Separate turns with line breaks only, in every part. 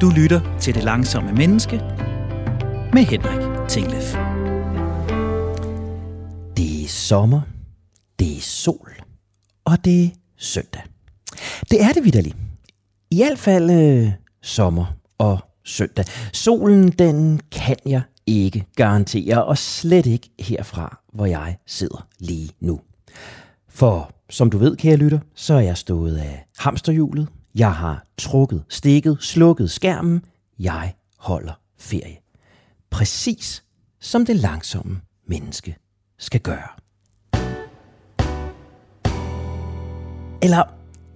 Du lytter til Det Langsomme Menneske med Henrik Tinglef.
Det er sommer, det er sol, og det er søndag. Det er det vidderligt. I hvert fald øh, sommer og søndag. Solen, den kan jeg ikke garantere, og slet ikke herfra, hvor jeg sidder lige nu. For som du ved, kære lytter, så er jeg stået af hamsterhjulet. Jeg har trukket, stikket, slukket skærmen. Jeg holder ferie. Præcis som det langsomme menneske skal gøre. Eller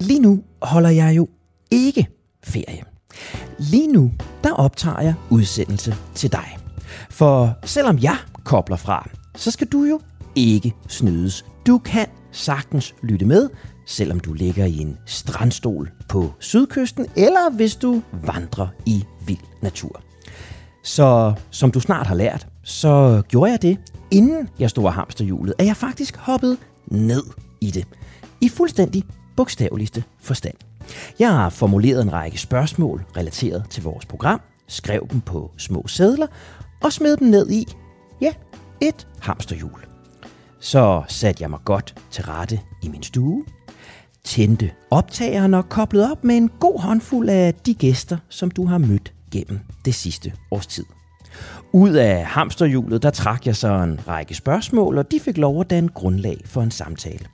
lige nu holder jeg jo ikke ferie. Lige nu, der optager jeg udsendelse til dig. For selvom jeg kobler fra, så skal du jo ikke snydes. Du kan sagtens lytte med, selvom du ligger i en strandstol på sydkysten, eller hvis du vandrer i vild natur. Så som du snart har lært, så gjorde jeg det, inden jeg stod af hamsterhjulet, at jeg faktisk hoppede ned i det. I fuldstændig bogstaveligste forstand. Jeg har formuleret en række spørgsmål relateret til vores program, skrev dem på små sædler og smed dem ned i, ja, et hamsterhjul. Så satte jeg mig godt til rette i min stue, tændte optageren og koblede op med en god håndfuld af de gæster, som du har mødt gennem det sidste års tid. Ud af hamsterhjulet, der trak jeg så en række spørgsmål, og de fik lov at danne grundlag for en samtale.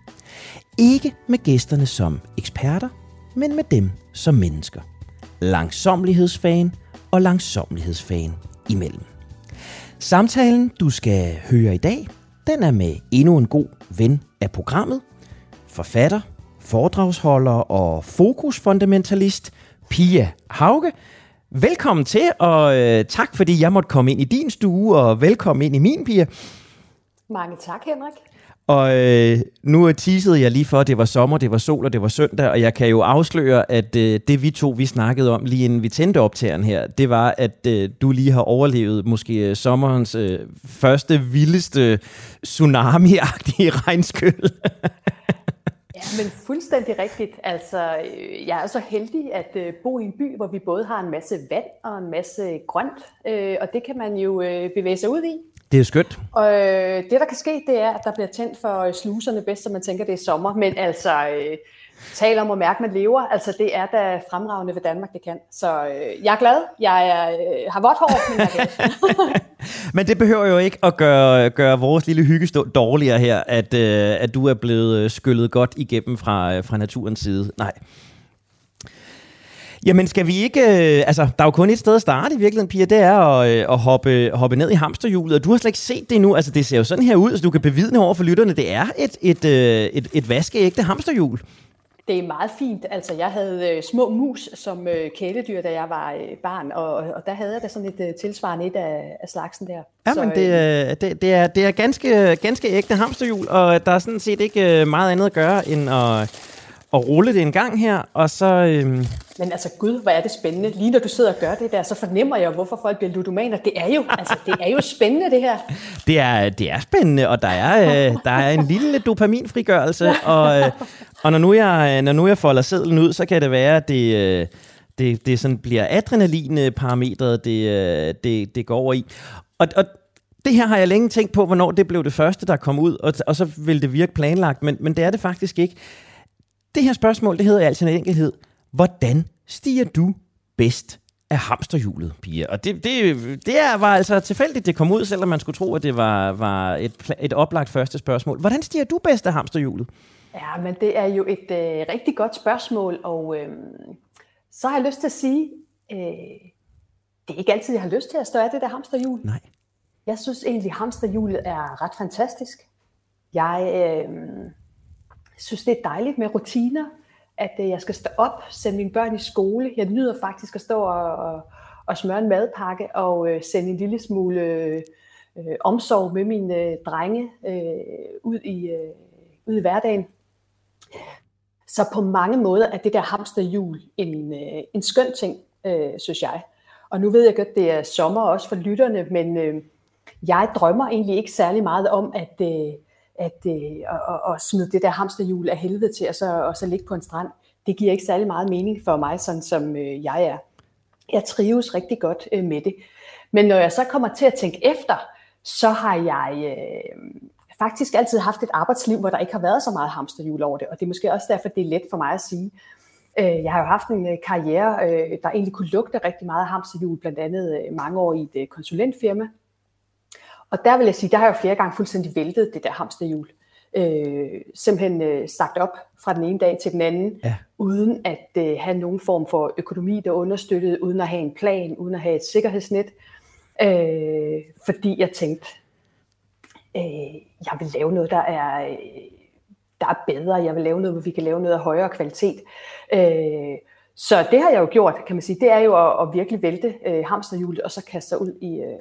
Ikke med gæsterne som eksperter, men med dem som mennesker. Langsomlighedsfan og langsomlighedsfan imellem. Samtalen, du skal høre i dag, den er med endnu en god ven af programmet, forfatter, foredragsholder og fokusfundamentalist Pia Hauge. Velkommen til, og øh, tak fordi jeg måtte komme ind i din stue, og velkommen ind i min, Pia.
Mange tak, Henrik.
Og øh, nu teasede jeg lige for, at det var sommer, det var sol og det var søndag, og jeg kan jo afsløre, at øh, det vi to vi snakkede om lige inden vi tændte optageren her, det var, at øh, du lige har overlevet måske sommerens øh, første vildeste tsunami-agtige regnskyld.
Ja, men fuldstændig rigtigt. Altså, øh, jeg er så heldig at øh, bo i en by, hvor vi både har en masse vand og en masse grønt, øh, og det kan man jo bevæge sig ud i.
Det er skønt.
Og det, der kan ske, det er, at der bliver tændt for sluserne bedst, så man tænker, det er sommer. Men altså, tal om at mærke, man lever. Altså, det er da fremragende ved Danmark, det kan. Så øh, jeg er glad. Jeg er, øh, har vådt hår, men jeg er.
Men det behøver jo ikke at gøre, gøre vores lille hygge dårligere her, at, øh, at du er blevet øh, skyllet godt igennem fra, øh, fra naturens side. Nej. Jamen skal vi ikke, øh, altså der er jo kun et sted at starte i virkeligheden, Pia, det er at, øh, at hoppe, hoppe ned i hamsterhjulet, og du har slet ikke set det endnu, altså det ser jo sådan her ud, så du kan bevidne over for lytterne, det er et, et, øh, et, et vaskeægte hamsterhjul.
Det er meget fint. Altså, jeg havde øh, små mus som øh, kæledyr, da jeg var øh, barn, og, og der havde jeg da sådan et øh, tilsvarende et af, af slagsen der.
Ja, men det, øh, det, det, er, det er ganske, ganske ægte hamsterhjul, og der er sådan set ikke øh, meget andet at gøre, end at, at rulle det en gang her, og så... Øh,
Men altså, gud, hvor er det spændende. Lige når du sidder og gør det der, så fornemmer jeg, hvorfor folk bliver ludomaner. Det er jo, altså, det er jo spændende, det her.
det, er, det er spændende, og der er, øh, der er en lille dopaminfrigørelse, og, øh, og når, nu jeg, når nu jeg folder sedlen ud, så kan det være, at det... Øh, det, det sådan bliver adrenalinparametret, det, øh, det, det går over i. Og, og det her har jeg længe tænkt på, hvornår det blev det første, der kom ud, og, og så ville det virke planlagt, men, men det er det faktisk ikke. Det her spørgsmål, det hedder altså en enkelhed. Hvordan stiger du bedst af hamsterhjulet, Pia? Og det, det, det er, var altså tilfældigt, det kom ud, selvom man skulle tro, at det var, var et, et oplagt første spørgsmål. Hvordan stiger du bedst af hamsterhjulet?
Ja, men det er jo et øh, rigtig godt spørgsmål, og øh, så har jeg lyst til at sige, øh, det er ikke altid, jeg har lyst til at stå af det der hamsterhjul.
Nej.
Jeg synes egentlig, hamsterhjulet er ret fantastisk. Jeg øh, synes, det er dejligt med rutiner, at øh, jeg skal stå op, sende mine børn i skole. Jeg nyder faktisk at stå og, og, og smøre en madpakke og øh, sende en lille smule øh, omsorg med mine øh, drenge øh, ud, i, øh, ud i hverdagen. Så på mange måder er det der hamsterhjul en, øh, en skøn ting, øh, synes jeg. Og nu ved jeg godt, det er sommer også for lytterne, men øh, jeg drømmer egentlig ikke særlig meget om at, øh, at, øh, at, at smide det der hamsterhjul af helvede til, og så, og så ligge på en strand. Det giver ikke særlig meget mening for mig, sådan som øh, jeg er. Jeg trives rigtig godt øh, med det. Men når jeg så kommer til at tænke efter, så har jeg øh, faktisk altid haft et arbejdsliv, hvor der ikke har været så meget hamsterhjul over det, og det er måske også derfor, det er let for mig at sige. Øh, jeg har jo haft en øh, karriere, øh, der egentlig kunne lugte rigtig meget hamsterhjul, blandt andet øh, mange år i et øh, konsulentfirma. Og der vil jeg sige, der har jeg jo flere gange fuldstændig væltet det der hamsterhjul øh, simpelthen øh, sagt op fra den ene dag til den anden, ja. uden at øh, have nogen form for økonomi, der understøttede, uden at have en plan, uden at have et sikkerhedsnet. Øh, fordi jeg tænkte, øh, jeg vil lave noget, der er, øh, der er bedre. Jeg vil lave noget, hvor vi kan lave noget af højere kvalitet. Øh, så det har jeg jo gjort, kan man sige. Det er jo at, at virkelig vælte øh, hamsterhjulet, og så kaste sig ud i, øh,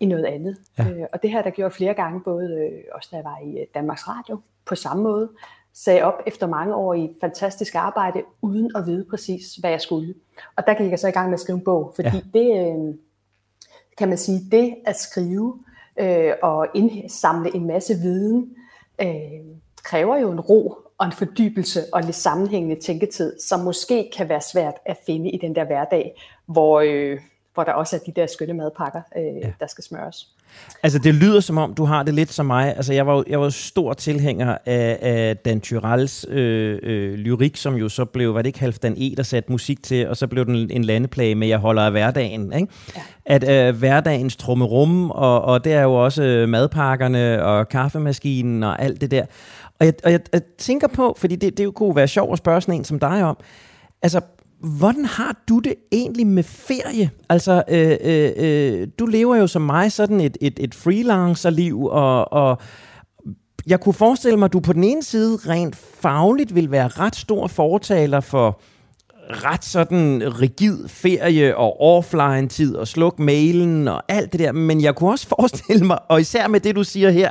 i noget andet. Ja. Øh, og det har der gjort flere gange, både øh, også da jeg var i øh, Danmarks Radio, på samme måde. Sagde op efter mange år i fantastisk arbejde, uden at vide præcis, hvad jeg skulle. Og der gik jeg så i gang med at skrive en bog, fordi ja. det, øh, kan man sige, det at skrive øh, og indsamle en masse viden, øh, kræver jo en ro og en fordybelse og lidt sammenhængende tænketid, som måske kan være svært at finde i den der hverdag, hvor, øh, hvor der også er de der skønne madpakker, øh, ja. der skal smøres.
Altså det lyder som om, du har det lidt som mig. Altså jeg var jo, jeg var stor tilhænger af, af Dan Tyrells øh, øh, lyrik, som jo så blev, var det ikke Halvdan E, der satte musik til, og så blev den en landeplage med, jeg holder af hverdagen. Ikke? Ja. At øh, hverdagens trummerum, og, og det er jo også madpakkerne og kaffemaskinen og alt det der. Og jeg, og jeg, jeg tænker på, fordi det, det jo kunne være sjovt at spørge sådan en som dig om, altså Hvordan har du det egentlig med ferie? Altså, øh, øh, øh, du lever jo som mig sådan et, et, et freelancerliv, og, og jeg kunne forestille mig, at du på den ene side rent fagligt vil være ret stor fortaler for ret sådan rigid ferie og offline tid og sluk mailen og alt det der, men jeg kunne også forestille mig, og især med det du siger her,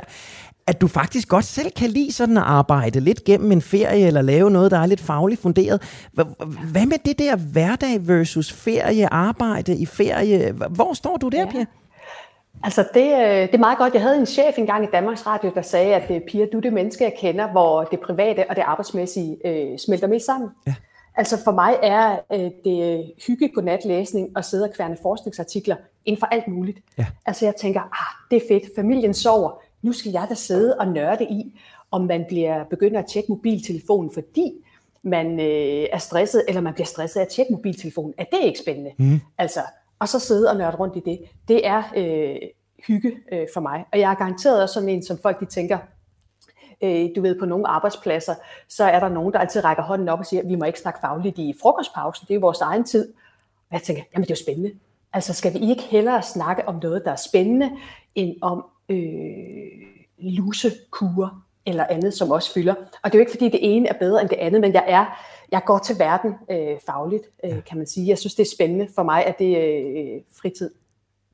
at du faktisk godt selv kan lide sådan at arbejde lidt gennem en ferie, eller lave noget, der er lidt fagligt funderet. Hvad med det der hverdag versus ferie, arbejde i ferie? Hvor står du der, ja. Pia?
Altså det, øh, det er meget godt. Jeg havde en chef engang i Danmarks Radio, der sagde, at øh, Pia, du er det menneske, jeg kender, hvor det private og det arbejdsmæssige øh, smelter med sammen. Ja. Altså for mig er øh, det hygge godnatlæsning og sidde og kværne forskningsartikler inden for alt muligt. Ja. Altså jeg tænker, ah, det er fedt, familien sover, nu skal jeg da sidde og nørde i, om man bliver begynder at tjekke mobiltelefonen, fordi man øh, er stresset, eller man bliver stresset af at tjekke mobiltelefonen. Er det ikke spændende? Mm. Altså, og så sidde og nørde rundt i det. Det er øh, hygge øh, for mig. Og jeg er garanteret også sådan en, som folk de tænker, øh, du ved, på nogle arbejdspladser, så er der nogen, der altid rækker hånden op og siger, vi må ikke snakke fagligt i frokostpausen, det er vores egen tid. Og jeg tænker, jamen det er jo spændende. Altså skal vi ikke hellere snakke om noget, der er spændende, end om øh, lusekurer eller andet, som også fylder. Og det er jo ikke, fordi det ene er bedre end det andet, men jeg er jeg går til verden øh, fagligt, øh, kan man sige. Jeg synes, det er spændende. For mig at det øh, fritid.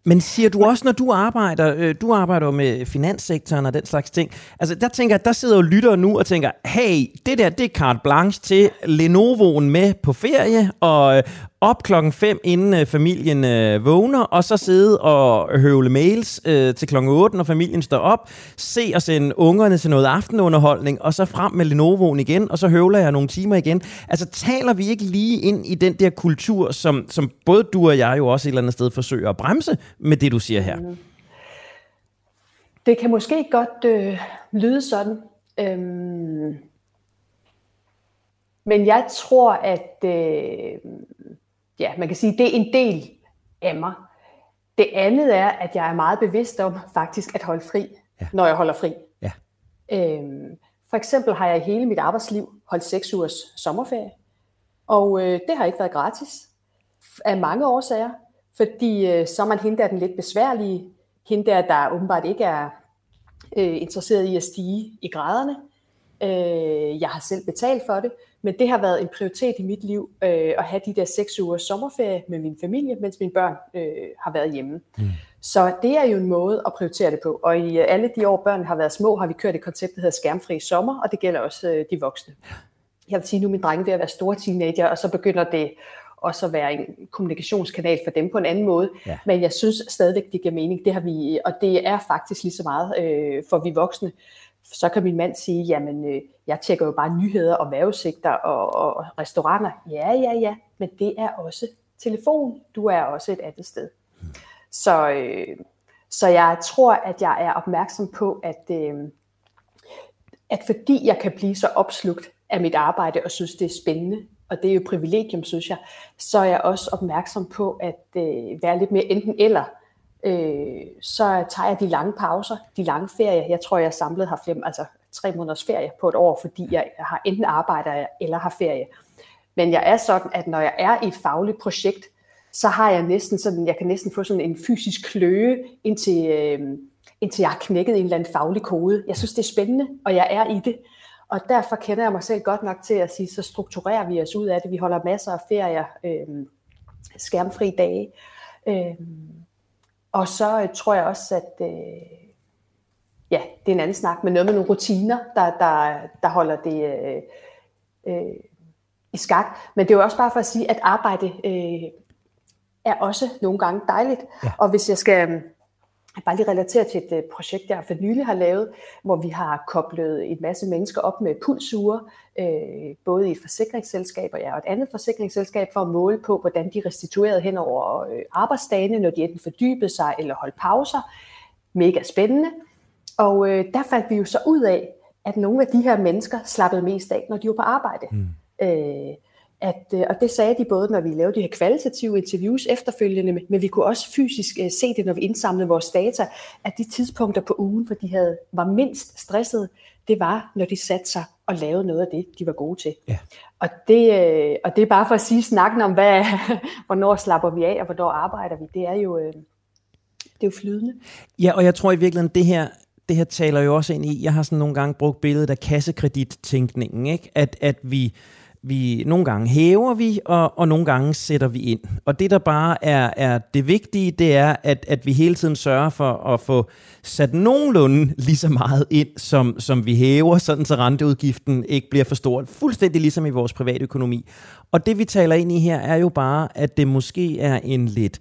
Men siger du også, når du arbejder, øh, du arbejder med finanssektoren og den slags ting, altså der tænker der sidder jo lyttere nu og tænker, hey, det der, det er carte blanche til Lenovoen med på ferie, og, op klokken 5, inden øh, familien øh, vågner, og så sidde og høvle mails øh, til klokken 8, når familien står op, se og sende ungerne til noget aftenunderholdning, og så frem med Lenovoen igen, og så høvler jeg nogle timer igen. Altså taler vi ikke lige ind i den der kultur, som, som både du og jeg jo også et eller andet sted forsøger at bremse med det, du siger her? Mm.
Det kan måske godt øh, lyde sådan. Øhm, men jeg tror, at øh, ja, man kan sige, det er en del af mig. Det andet er, at jeg er meget bevidst om faktisk at holde fri, ja. når jeg holder fri. Ja. Øhm, for eksempel har jeg hele mit arbejdsliv holdt seks ugers sommerferie, og øh, det har ikke været gratis af mange årsager, fordi øh, så er man hende der den lidt besværlige, hende der, der åbenbart ikke er øh, interesseret i at stige i graderne. Øh, jeg har selv betalt for det, men det har været en prioritet i mit liv øh, at have de der seks ugers sommerferie med min familie, mens mine børn øh, har været hjemme. Mm. Så det er jo en måde at prioritere det på. Og i alle de år, børn har været små, har vi kørt et koncept, der hedder skærmfri sommer, og det gælder også øh, de voksne. Jeg vil sige, nu er min drenge ved at være store teenager, og så begynder det også at være en kommunikationskanal for dem på en anden måde. Ja. Men jeg synes stadigvæk, det giver mening. Det har vi, og det er faktisk lige så meget øh, for vi voksne så kan min mand sige, jamen øh, jeg tjekker jo bare nyheder og vejrudsigter og, og restauranter. Ja, ja, ja, men det er også telefon, du er også et andet sted. Så, øh, så jeg tror, at jeg er opmærksom på, at, øh, at fordi jeg kan blive så opslugt af mit arbejde og synes, det er spændende, og det er jo et privilegium, synes jeg, så er jeg også opmærksom på at øh, være lidt mere enten eller. Øh, så tager jeg de lange pauser, de lange ferier. Jeg tror, jeg samlet har flere, altså tre måneders ferie på et år, fordi jeg har enten arbejder eller har ferie. Men jeg er sådan, at når jeg er i et fagligt projekt, så har jeg næsten sådan, jeg kan næsten få sådan en fysisk kløe, indtil, øh, indtil jeg har knækket en eller anden faglig kode. Jeg synes, det er spændende, og jeg er i det. Og derfor kender jeg mig selv godt nok til at sige, så strukturerer vi os ud af det. Vi holder masser af ferier, øh, skærmfri dage. Øh, og så øh, tror jeg også, at øh, ja, det er en anden snak, men noget med nogle rutiner, der, der, der holder det øh, øh, i skak. Men det er jo også bare for at sige, at arbejde øh, er også nogle gange dejligt. Ja. Og hvis jeg skal jeg bare lige relatere til et øh, projekt, jeg for nylig har lavet, hvor vi har koblet en masse mennesker op med pulsure, øh, både i et forsikringsselskab og, ja, og et andet forsikringsselskab, for at måle på, hvordan de restituerede hen over øh, arbejdsdagene, når de enten fordybede sig eller holdt pauser. Mega spændende. Og øh, der fandt vi jo så ud af, at nogle af de her mennesker slappede mest af, når de var på arbejde. Mm. Øh, at, øh, og det sagde de både, når vi lavede de her kvalitative interviews efterfølgende, men vi kunne også fysisk øh, se det, når vi indsamlede vores data, at de tidspunkter på ugen, hvor de havde, var mindst stresset, det var, når de satte sig og lavede noget af det, de var gode til. Ja. Og, det, øh, og det er bare for at sige snakken om, hvad, hvornår slapper vi af, og hvornår arbejder vi. Det er jo, det er jo flydende.
Ja, og jeg tror i virkeligheden, det her, det her taler jo også ind i, jeg har sådan nogle gange brugt billedet af kassekredit-tænkningen, ikke? At, at vi, vi nogle gange hæver vi, og, og nogle gange sætter vi ind. Og det, der bare er, er det vigtige, det er, at, at vi hele tiden sørger for at få sat nogenlunde lige så meget ind, som, som vi hæver, sådan så renteudgiften ikke bliver for stor. Fuldstændig ligesom i vores private økonomi. Og det, vi taler ind i her, er jo bare, at det måske er en lidt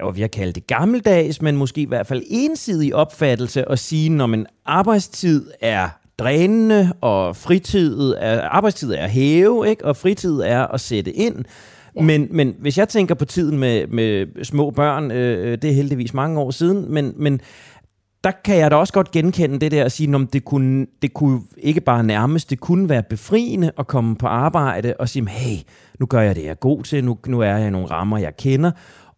jo, vi har kaldt det gammeldags, men måske i hvert fald ensidig opfattelse at sige, når man arbejdstid er drænende, og fritid er, arbejdstid er hæve, ikke? og fritid er at sætte ind. Ja. Men, men hvis jeg tænker på tiden med, med små børn, øh, det er heldigvis mange år siden, men, men der kan jeg da også godt genkende det der at sige, om det kunne, det kunne ikke bare nærmest, det kunne være befriende at komme på arbejde og sige, hey, nu gør jeg det, jeg er god til, nu, nu er jeg i nogle rammer, jeg kender,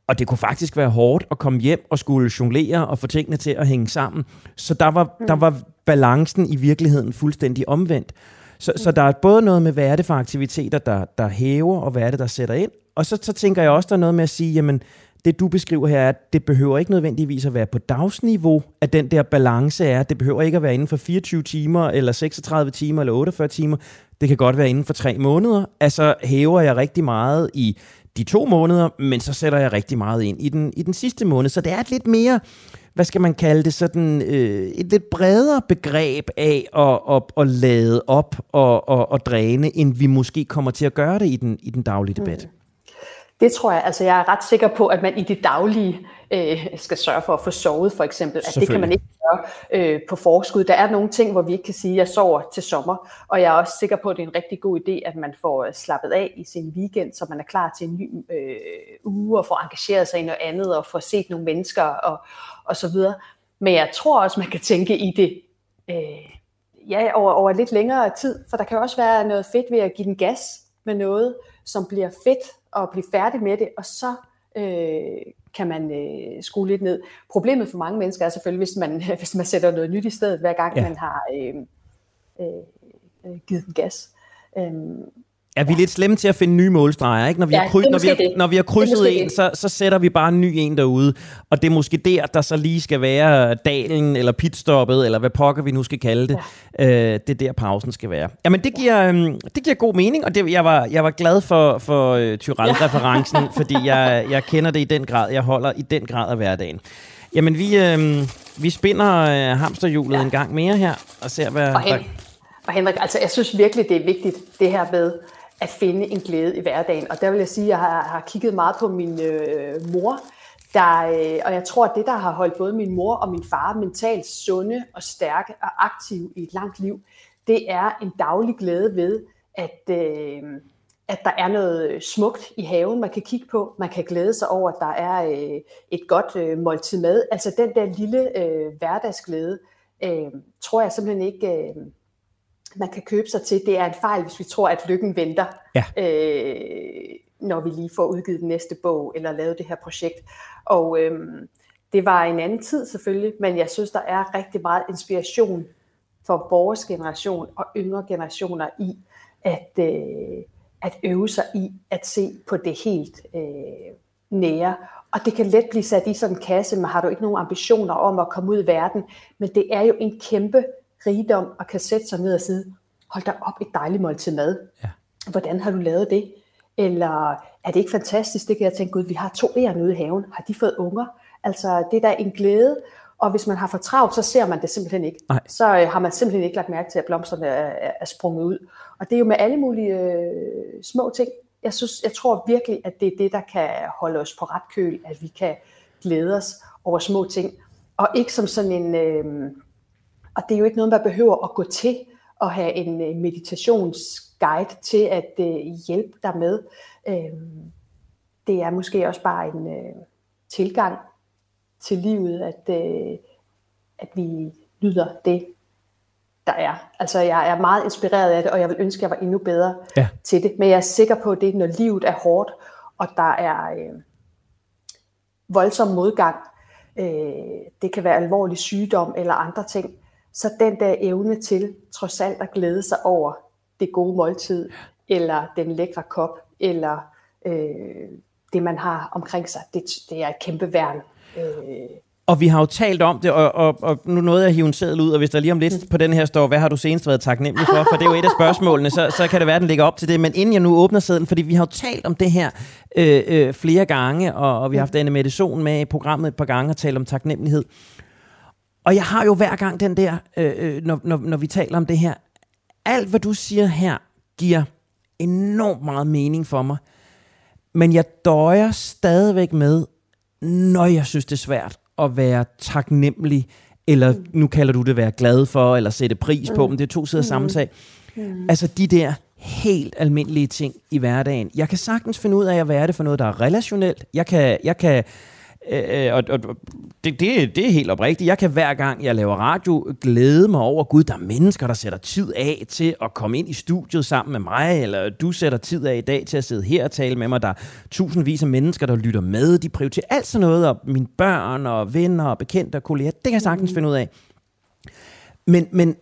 og det kunne faktisk være hårdt at komme hjem og skulle jonglere og få tingene til at hænge sammen. Så der var, mm. der var balancen i virkeligheden fuldstændig omvendt. Så, så der er både noget med, hvad er det for aktiviteter, der, der hæver, og hvad er det, der sætter ind. Og så, så tænker jeg også, der er noget med at sige, jamen, det du beskriver her, at det behøver ikke nødvendigvis at være på dagsniveau, at den der balance er. Det behøver ikke at være inden for 24 timer, eller 36 timer, eller 48 timer. Det kan godt være inden for tre måneder. Altså hæver jeg rigtig meget i de to måneder, men så sætter jeg rigtig meget ind i den, i den sidste måned. Så det er et lidt mere, hvad skal man kalde det, sådan øh, et lidt bredere begreb af at, at, at lade op og, og, og dræne, end vi måske kommer til at gøre det i den, i den daglige debat. Mm.
Det tror jeg, altså jeg er ret sikker på, at man i det daglige øh, skal sørge for at få sovet for eksempel. At det kan man ikke gøre øh, på forskud. Der er nogle ting, hvor vi ikke kan sige, at jeg sover til sommer. Og jeg er også sikker på, at det er en rigtig god idé, at man får øh, slappet af i sin weekend, så man er klar til en ny øh, uge og får engageret sig i noget andet og får set nogle mennesker og, og så videre. Men jeg tror også, man kan tænke i det øh, ja, over, over lidt længere tid, for der kan også være noget fedt ved at give den gas med noget, som bliver fedt og blive færdig med det, og så øh, kan man øh, skrue lidt ned. Problemet for mange mennesker er selvfølgelig, hvis man, hvis man sætter noget nyt i stedet, hver gang ja. man har øh, øh, øh givet den gas. Øh,
er vi lidt slemme til at finde nye målstreger, ikke? Når vi, ja, har, kry- når vi, har, når vi har krydset en, så, så sætter vi bare en ny en derude. Og det er måske der, der så lige skal være dalen, eller pitstoppet, eller hvad pokker vi nu skal kalde det. Ja. Øh, det er der, pausen skal være. Jamen, det giver, øhm, det giver god mening, og det, jeg, var, jeg var glad for, for uh, Tyrell-referencen, ja. fordi jeg, jeg kender det i den grad. Jeg holder i den grad af hverdagen. Jamen, vi, øh, vi spinder øh, hamsterhjulet ja. en gang mere her, og ser, hvad...
Og, Hen- og Henrik, altså, jeg synes virkelig, det er vigtigt, det her med at finde en glæde i hverdagen. Og der vil jeg sige, at jeg har, har kigget meget på min øh, mor, der, øh, og jeg tror, at det, der har holdt både min mor og min far mentalt sunde og stærke og aktive i et langt liv, det er en daglig glæde ved, at, øh, at der er noget smukt i haven, man kan kigge på. Man kan glæde sig over, at der er øh, et godt øh, måltid mad. Altså den der lille øh, hverdagsglæde, øh, tror jeg simpelthen ikke, øh, man kan købe sig til. Det er en fejl, hvis vi tror, at lykken venter, ja. øh, når vi lige får udgivet den næste bog, eller lavet det her projekt. Og øh, det var en anden tid selvfølgelig, men jeg synes, der er rigtig meget inspiration for vores generation og yngre generationer i, at, øh, at øve sig i at se på det helt øh, nære. Og det kan let blive sat i sådan en kasse, men har du ikke nogen ambitioner om at komme ud i verden. Men det er jo en kæmpe rigdom at kan sætte sig ned og sige, hold da op, et dejligt måltid mad. Ja. Hvordan har du lavet det? Eller er det ikke fantastisk? Det kan jeg tænke, gud, vi har to æren ude i haven. Har de fået unger? Altså, det er da en glæde. Og hvis man har for travlt, så ser man det simpelthen ikke. Nej. Så øh, har man simpelthen ikke lagt mærke til, at blomsterne er, er sprunget ud. Og det er jo med alle mulige øh, små ting. Jeg, synes, jeg tror virkelig, at det er det, der kan holde os på ret køl, at vi kan glæde os over små ting. Og ikke som sådan en... Øh, og det er jo ikke noget, man behøver at gå til og have en øh, meditationsguide til at øh, hjælpe dig med. Øh, det er måske også bare en øh, tilgang til livet, at, at vi lyder det, der er. Altså jeg er meget inspireret af det, og jeg vil ønske, at jeg var endnu bedre ja. til det. Men jeg er sikker på, at det når livet er hårdt, og der er øh, voldsom modgang, øh, det kan være alvorlig sygdom eller andre ting, så den der evne til trods alt at glæde sig over det gode måltid, eller den lækre kop, eller øh, det man har omkring sig, det, det er et kæmpe værn. Øh,
og vi har jo talt om det, og, og, og nu nåede jeg at hive en seddel ud, og hvis der lige om lidt på den her står, hvad har du senest været taknemmelig for? For det er jo et af spørgsmålene, så, så kan det være, at den ligger op til det. Men inden jeg nu åbner sedlen, fordi vi har jo talt om det her øh, øh, flere gange, og, og vi har haft Anne Medison med i programmet et par gange og talt om taknemmelighed. Og jeg har jo hver gang den der, øh, øh, når, når, når vi taler om det her, alt hvad du siger her, giver enormt meget mening for mig. Men jeg døjer stadigvæk med, når jeg synes, det er svært at være taknemmelig, eller mm. nu kalder du det være glad for, eller sætte pris på, mm. men det er to sider mm. samme sag. Mm. Altså de der helt almindelige ting i hverdagen. Jeg kan sagtens finde ud af at være det for noget, der er relationelt. Jeg kan, jeg kan Øh, øh, og, og det, det, det er helt oprigtigt. Jeg kan hver gang, jeg laver radio, glæde mig over, gud, der er mennesker, der sætter tid af til at komme ind i studiet sammen med mig, eller du sætter tid af i dag til at sidde her og tale med mig. Der er tusindvis af mennesker, der lytter med. De prioriterer alt sådan noget, og mine børn og venner og bekendte og kolleger. Det kan jeg sagtens finde ud af. Men, men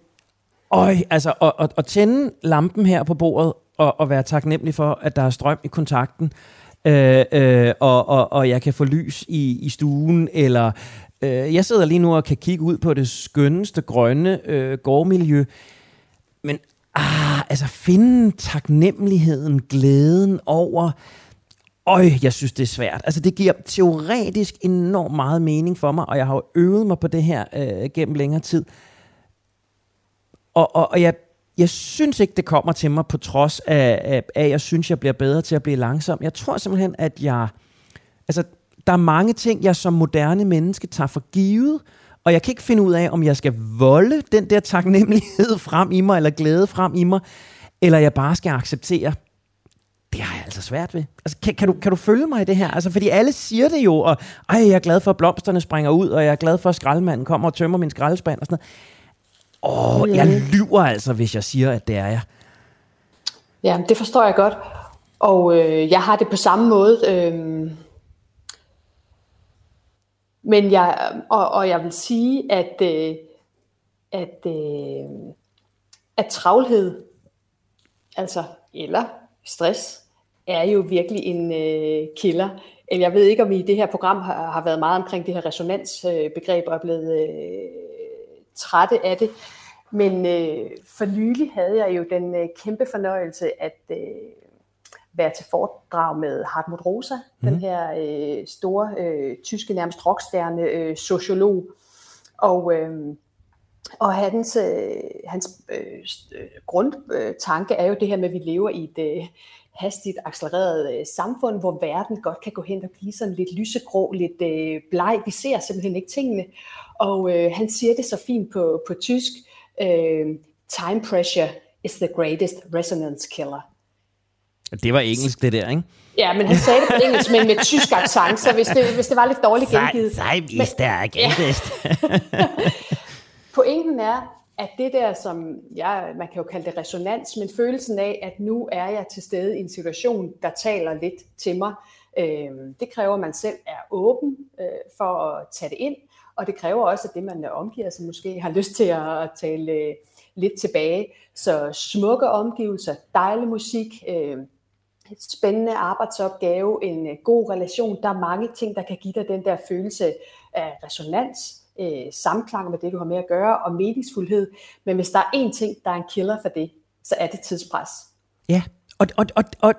øj, altså, at, at, at tænde lampen her på bordet, og, og være taknemmelig for, at der er strøm i kontakten, øh, Øh, øh, og, og, og jeg kan få lys i, i stuen, eller øh, jeg sidder lige nu og kan kigge ud på det skønneste grønne øh, gårdmiljø, men ah, altså finde taknemmeligheden, glæden over, Øj, jeg synes, det er svært. Altså, det giver teoretisk enormt meget mening for mig, og jeg har jo øvet mig på det her øh, gennem længere tid. Og, og, og jeg jeg synes ikke, det kommer til mig på trods af, af, at jeg synes, jeg bliver bedre til at blive langsom. Jeg tror simpelthen, at jeg... Altså, der er mange ting, jeg som moderne menneske tager for givet, og jeg kan ikke finde ud af, om jeg skal volde den der taknemmelighed frem i mig, eller glæde frem i mig, eller jeg bare skal acceptere, det har jeg altså svært ved. Altså, kan, kan, du, kan du følge mig i det her? Altså, fordi alle siger det jo, og ej, jeg er glad for, at blomsterne springer ud, og jeg er glad for, at skraldemanden kommer og tømmer min skraldespand og sådan noget. Åh, oh, jeg lyver altså, hvis jeg siger, at det er jeg.
Ja, det forstår jeg godt. Og øh, jeg har det på samme måde. Øh, men jeg, og, og jeg vil sige, at, øh, at, øh, at travlhed, altså, eller stress, er jo virkelig en øh, kilder. Eller jeg ved ikke, om I i det her program har, har været meget omkring det her resonansbegreb og er blevet øh, trætte af det. Men øh, for nylig havde jeg jo den øh, kæmpe fornøjelse at øh, være til foredrag med Hartmut Rosa, mm. den her øh, store øh, tyske nærmest rockstjerne øh, sociolog. Og, øh, og hans, øh, hans øh, grundtanke er jo det her med, at vi lever i et øh, hastigt accelereret øh, samfund, hvor verden godt kan gå hen og blive sådan lidt lysegrå, lidt øh, bleg. Vi ser simpelthen ikke tingene. Og øh, han siger det så fint på, på tysk. Øh, time pressure is the greatest resonance killer.
Det var engelsk, det der, ikke?
Ja, men han sagde det på engelsk, men med tysk accent, så hvis det, hvis det var lidt dårligt gengivet.
Sei wie stark ja.
Pointen er, at det der, som jeg, man kan jo kalde det resonans, men følelsen af, at nu er jeg til stede i en situation, der taler lidt til mig, øh, det kræver, at man selv er åben øh, for at tage det ind, og det kræver også, at det, man omgiver sig, måske har lyst til at tale øh, lidt tilbage. Så smukke omgivelser, dejlig musik, øh, et spændende arbejdsopgave, en øh, god relation. Der er mange ting, der kan give dig den der følelse af resonans, øh, samklang med det, du har med at gøre, og meningsfuldhed. Men hvis der er én ting, der er en killer for det, så er det tidspres.
Ja, og, og, og, og,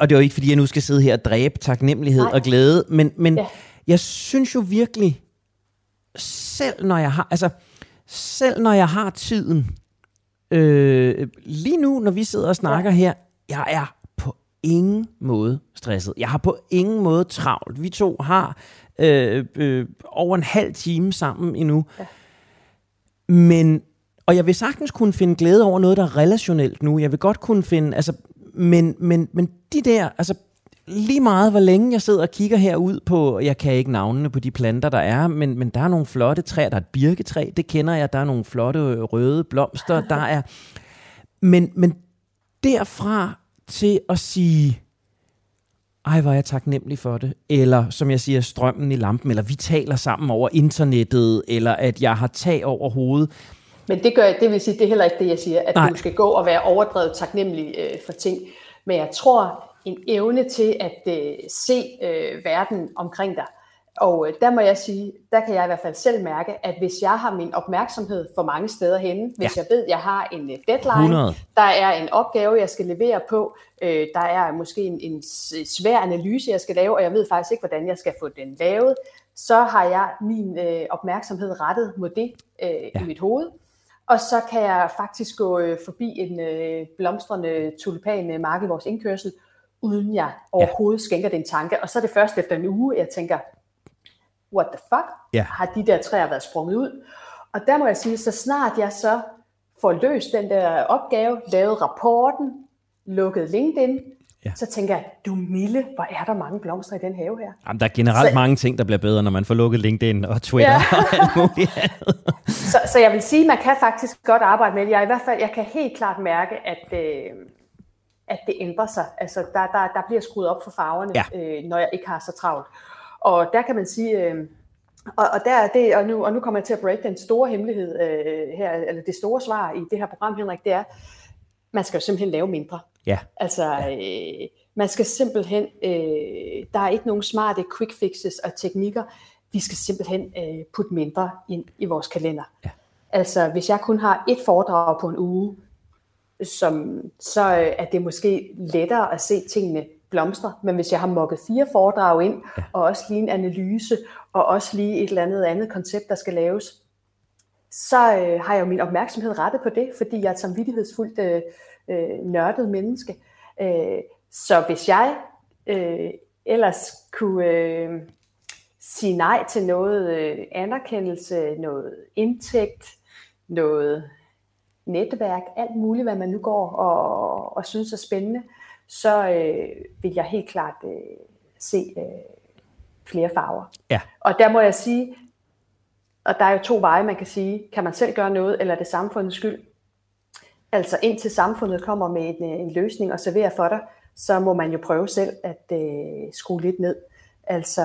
og det er jo ikke, fordi jeg nu skal sidde her og dræbe taknemmelighed Nej. og glæde, men, men ja. jeg synes jo virkelig, selv når jeg har, altså, selv når jeg har tiden, øh, lige nu, når vi sidder og snakker ja. her, jeg er på ingen måde stresset. Jeg har på ingen måde travlt. Vi to har øh, øh, over en halv time sammen endnu. Ja. Men, og jeg vil sagtens kunne finde glæde over noget, der er relationelt nu. Jeg vil godt kunne finde, altså, men, men, men de der, altså lige meget, hvor længe jeg sidder og kigger herud på, jeg kan ikke navnene på de planter, der er, men, men der er nogle flotte træer. Der er et birketræ, det kender jeg. Der er nogle flotte røde blomster. Der er, men, men derfra til at sige, ej, hvor er jeg taknemmelig for det. Eller som jeg siger, strømmen i lampen, eller vi taler sammen over internettet, eller at jeg har tag over hovedet.
Men det gør det vil sige, det er heller ikke det, jeg siger, at Nej. du skal gå og være overdrevet taknemmelig øh, for ting. Men jeg tror, en evne til at øh, se øh, verden omkring dig, og øh, der må jeg sige, der kan jeg i hvert fald selv mærke, at hvis jeg har min opmærksomhed for mange steder henne, hvis ja. jeg ved, at jeg har en øh, deadline, 100. der er en opgave, jeg skal levere på, øh, der er måske en, en svær analyse, jeg skal lave, og jeg ved faktisk ikke, hvordan jeg skal få den lavet, så har jeg min øh, opmærksomhed rettet mod det øh, ja. i mit hoved. Og så kan jeg faktisk gå øh, forbi en øh, blomstrende tulipan mark i vores indkørsel, uden jeg overhovedet ja. skænker den tanke. Og så er det først efter en uge, jeg tænker, what the fuck, ja. har de der træer været sprunget ud? Og der må jeg sige, så snart jeg så får løst den der opgave, lavet rapporten, lukket LinkedIn, ja. så tænker jeg, du milde, hvor er der mange blomster i den have her.
Jamen, der er generelt så, mange ting, der bliver bedre, når man får lukket LinkedIn og Twitter ja. og alt muligt
så, så jeg vil sige, man kan faktisk godt arbejde med det. Jeg, i hvert fald, jeg kan helt klart mærke, at, øh, at det ændrer sig. Altså, der, der, der bliver skruet op for farverne, ja. øh, når jeg ikke har så travlt. Og der kan man sige, øh, og, og, der er det, og, nu, og nu kommer jeg til at break den store hemmelighed øh, her, eller det store svar i det her program, Henrik, det er, man skal jo simpelthen lave mindre.
Ja.
Altså, øh, man skal simpelthen, øh, der er ikke nogen smarte quick fixes og teknikker, vi skal simpelthen øh, putte mindre ind i vores kalender. Ja. Altså, hvis jeg kun har et foredrag på en uge, som, så øh, er det måske lettere at se tingene blomstre. Men hvis jeg har mokket fire foredrag ind, ja. og også lige en analyse, og også lige et eller andet andet koncept, der skal laves, så øh, har jeg jo min opmærksomhed rettet på det, fordi jeg er et samvittighedsfuldt øh, øh, nørdet menneske. Øh, så hvis jeg øh, ellers kunne øh, sige nej til noget øh, anerkendelse, noget indtægt, noget netværk, alt muligt, hvad man nu går og, og synes er spændende, så øh, vil jeg helt klart øh, se øh, flere farver.
Ja.
Og der må jeg sige, og der er jo to veje, man kan sige, kan man selv gøre noget, eller er det samfundets skyld? Altså indtil samfundet kommer med en, en løsning og serverer for dig, så må man jo prøve selv at øh, skrue lidt ned. Altså,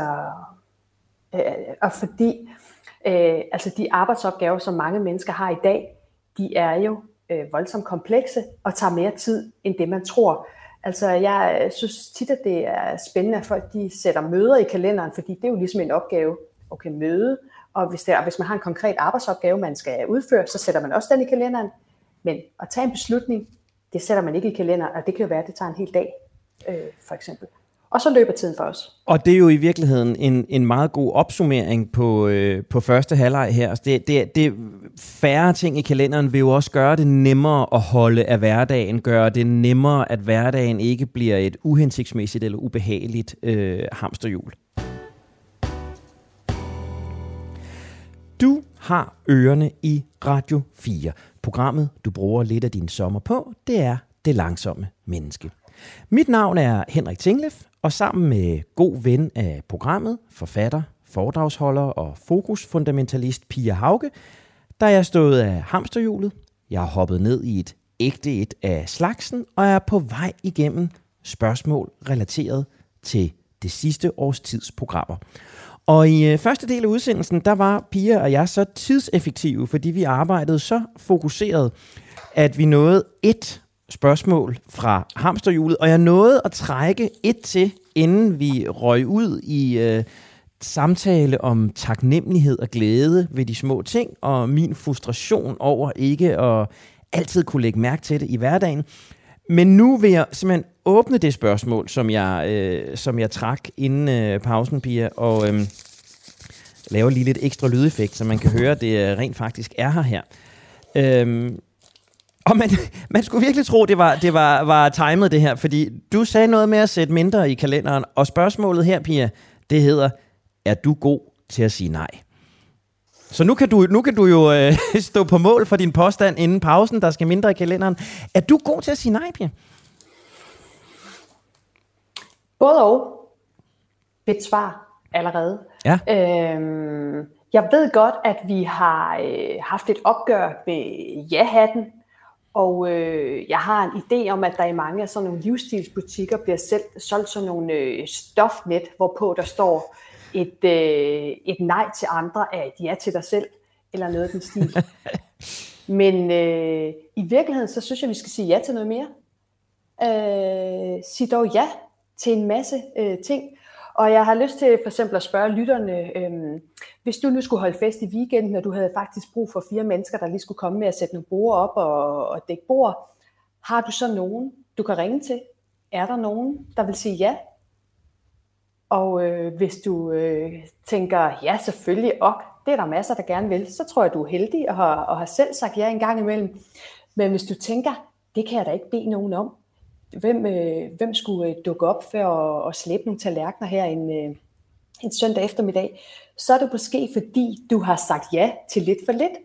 øh, og fordi øh, altså de arbejdsopgaver, som mange mennesker har i dag, de er jo øh, voldsomt komplekse og tager mere tid end det, man tror. Altså, jeg øh, synes tit, at det er spændende, at folk de sætter møder i kalenderen, fordi det er jo ligesom en opgave. Okay, møde, og hvis, det er, hvis man har en konkret arbejdsopgave, man skal udføre, så sætter man også den i kalenderen. Men at tage en beslutning, det sætter man ikke i kalenderen, og det kan jo være, at det tager en hel dag, øh, for eksempel. Og så løber tiden for os.
Og det er jo i virkeligheden en, en meget god opsummering på, øh, på første halvleg her. Altså det, det, det færre ting i kalenderen vil jo også gøre det nemmere at holde af hverdagen, gøre det nemmere, at hverdagen ikke bliver et uhensigtsmæssigt eller ubehageligt øh, hamsterhjul. Du har ørerne i Radio 4. Programmet, du bruger lidt af din sommer på, det er Det Langsomme Menneske. Mit navn er Henrik Tinglef, og sammen med god ven af programmet, forfatter, foredragsholder og fokusfundamentalist Pia Hauke, der er jeg stået af hamsterhjulet. Jeg har hoppet ned i et ægte et af slagsen, og er på vej igennem spørgsmål relateret til det sidste års tidsprogrammer. Og i øh, første del af udsendelsen, der var Pia og jeg så tidseffektive, fordi vi arbejdede så fokuseret, at vi nåede et spørgsmål fra hamsterhjulet, og jeg nåede at trække et til, inden vi røg ud i øh, samtale om taknemmelighed og glæde ved de små ting, og min frustration over ikke at altid kunne lægge mærke til det i hverdagen. Men nu vil jeg simpelthen åbne det spørgsmål, som jeg, øh, som jeg trak inden øh, pausen, Pia, og øh, lave lige lidt ekstra lydeffekt, så man kan høre, at det øh, rent faktisk er her her. Øh, og man, man skulle virkelig tro, det var, det var, var timet det her, fordi du sagde noget med at sætte mindre i kalenderen, og spørgsmålet her, Pia, det hedder, er du god til at sige nej? Så nu kan du, nu kan du jo øh, stå på mål for din påstand inden pausen, der skal mindre i kalenderen. Er du god til at sige nej, Pia?
Både og. Et svar allerede.
Ja.
Øhm, jeg ved godt, at vi har øh, haft et opgør med ja-hatten, og øh, jeg har en idé om, at der i mange af sådan nogle livsstilsbutikker bliver selv, solgt sådan nogle øh, stofnet, hvorpå der står et, øh, et nej til andre er et ja til dig selv, eller noget af den stil. Men øh, i virkeligheden, så synes jeg, vi skal sige ja til noget mere. Øh, sig dog ja til en masse øh, ting. Og jeg har lyst til for eksempel at spørge lytterne, øh, hvis du nu skulle holde fest i weekenden, og du havde faktisk brug for fire mennesker, der lige skulle komme med at sætte nogle bord op og, og dække bord, har du så nogen, du kan ringe til? Er der nogen, der vil sige ja? Og øh, hvis du øh, tænker, ja selvfølgelig, ok, det er der masser, der gerne vil, så tror jeg, du er heldig og har, og har selv sagt ja en gang imellem. Men hvis du tænker, det kan jeg da ikke bede nogen om, hvem, øh, hvem skulle øh, dukke op for at, at slæbe nogle tallerkener her en, øh, en søndag eftermiddag, så er det måske fordi, du har sagt ja til lidt for lidt.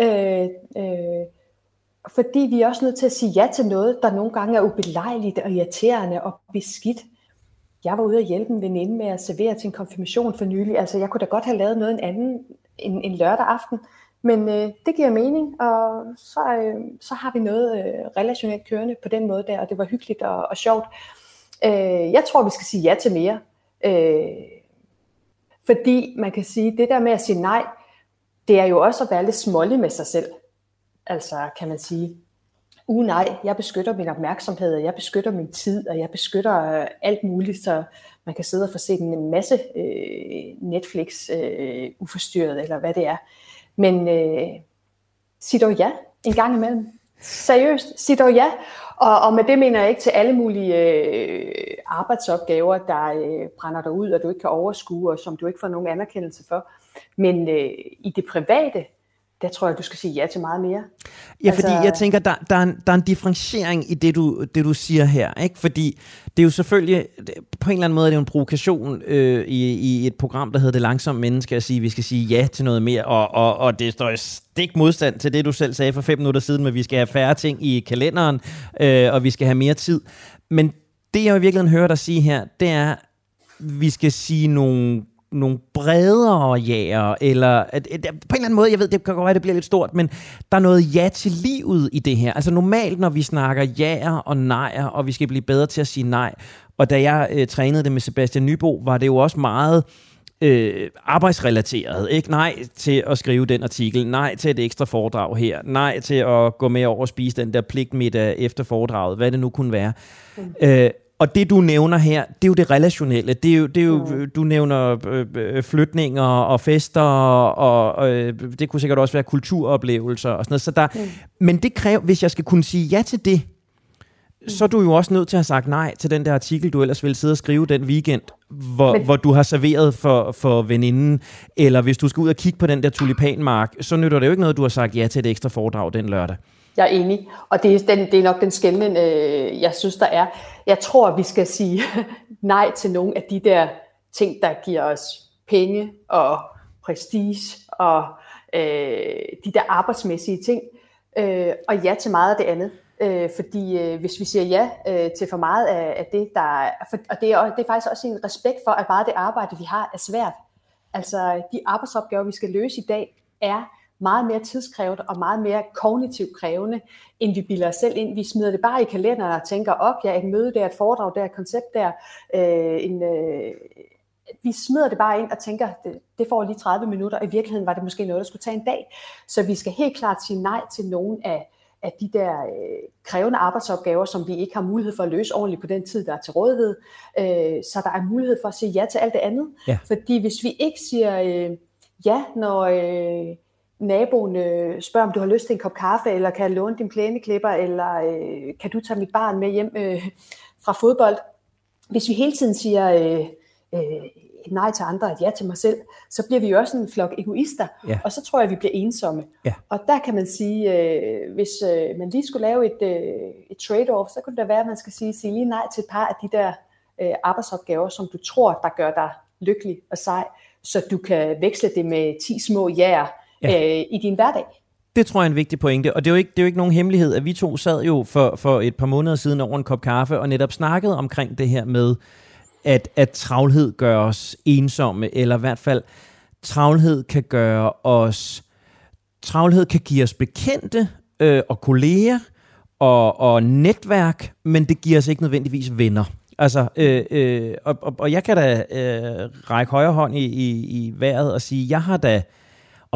Øh, øh, fordi vi er også nødt til at sige ja til noget, der nogle gange er ubelejligt og irriterende og beskidt. Jeg var ude at hjælpe en veninde med at servere til en konfirmation for nylig. Altså, jeg kunne da godt have lavet noget en anden en, en lørdag aften, men øh, det giver mening, og så, øh, så har vi noget øh, relationelt kørende på den måde der, og det var hyggeligt og, og sjovt. Øh, jeg tror, vi skal sige ja til mere. Øh, fordi man kan sige, det der med at sige nej, det er jo også at være lidt smålig med sig selv. Altså kan man sige, uh nej, jeg beskytter min opmærksomhed, og jeg beskytter min tid, og jeg beskytter øh, alt muligt, så man kan sidde og få set en masse øh, Netflix øh, uforstyrret, eller hvad det er. Men øh, sig dog ja en gang imellem. Seriøst, sig dog ja. Og, og med det mener jeg ikke til alle mulige øh, arbejdsopgaver, der øh, brænder dig ud, og du ikke kan overskue, og som du ikke får nogen anerkendelse for. Men øh, i det private, der tror jeg, du skal sige ja til meget mere.
Ja, altså... fordi jeg tænker, der, der, er en, der er en differentiering i det du, det, du siger her. Ikke? Fordi det er jo selvfølgelig, på en eller anden måde er det jo en provokation øh, i, i et program, der hedder Det Langsomme Menneske, at sige, at vi skal sige ja til noget mere, og, og, og det står i stik modstand til det, du selv sagde for fem minutter siden, at vi skal have færre ting i kalenderen, øh, og vi skal have mere tid. Men det, jeg i virkeligheden hører dig sige her, det er, at vi skal sige nogle nogle bredere jæger, eller at, at, på en eller anden måde, jeg ved, det kan godt være, det bliver lidt stort, men der er noget ja til livet i det her. Altså normalt, når vi snakker jæger og nejer, og vi skal blive bedre til at sige nej, og da jeg øh, trænede det med Sebastian Nybo, var det jo også meget øh, arbejdsrelateret. Ikke? Nej til at skrive den artikel, nej til et ekstra foredrag her, nej til at gå med over og spise den der pligtmiddag efter foredraget, hvad det nu kunne være. Mm. Øh, og det, du nævner her, det er jo det relationelle. Det er jo, det er jo mm. du nævner øh, øh, flytninger og fester, og, øh, det kunne sikkert også være kulturoplevelser og sådan noget. Så der, mm. Men det kræver, hvis jeg skal kunne sige ja til det, mm. så er du jo også nødt til at have sagt nej til den der artikel, du ellers ville sidde og skrive den weekend, hvor, Men... hvor du har serveret for, for veninden, eller hvis du skal ud og kigge på den der tulipanmark, så nytter det jo ikke noget, du har sagt ja til et ekstra foredrag den lørdag.
Jeg er enig, og det er, den, det er nok den skældende, øh, jeg synes, der er. Jeg tror, vi skal sige nej til nogle af de der ting, der giver os penge og prestige og øh, de der arbejdsmæssige ting, øh, og ja til meget af det andet. Øh, fordi øh, hvis vi siger ja øh, til for meget af, af det, der for, og det er, det er faktisk også en respekt for, at meget det arbejde, vi har, er svært. Altså de arbejdsopgaver, vi skal løse i dag, er meget mere tidskrævende og meget mere kognitivt krævende, end vi bilder os selv ind. Vi smider det bare i kalenderen og tænker, op, ja, et møde der, et foredrag der, et koncept der, øh, en, øh, vi smider det bare ind og tænker, det, det får lige 30 minutter, og i virkeligheden var det måske noget, der skulle tage en dag. Så vi skal helt klart sige nej til nogle af, af de der øh, krævende arbejdsopgaver, som vi ikke har mulighed for at løse ordentligt på den tid, der er til rådighed. Øh, så der er mulighed for at sige ja til alt det andet. Ja. Fordi hvis vi ikke siger øh, ja, når øh, naboen øh, spørger, om du har lyst til en kop kaffe, eller kan jeg låne din plæneklipper, eller øh, kan du tage mit barn med hjem øh, fra fodbold. Hvis vi hele tiden siger øh, øh, nej til andre, et ja til mig selv, så bliver vi jo også en flok egoister, ja. og så tror jeg, vi bliver ensomme. Ja. Og der kan man sige, øh, hvis øh, man lige skulle lave et, øh, et trade-off, så kunne det være, at man skal sige, sige lige nej til et par af de der øh, arbejdsopgaver, som du tror, der gør dig lykkelig og sej, så du kan veksle det med 10 små jæger ja. øh, i din hverdag.
Det tror jeg er en vigtig pointe, og det er, jo ikke, det er jo ikke nogen hemmelighed, at vi to sad jo for, for et par måneder siden over en kop kaffe og netop snakkede omkring det her med, at, at travlhed gør os ensomme, eller i hvert fald travlhed kan gøre os, travlhed kan give os bekendte øh, og kolleger og, og netværk, men det giver os ikke nødvendigvis venner. Altså, øh, øh, og, og, og jeg kan da øh, række højre hånd i, i, i vejret og sige, jeg har da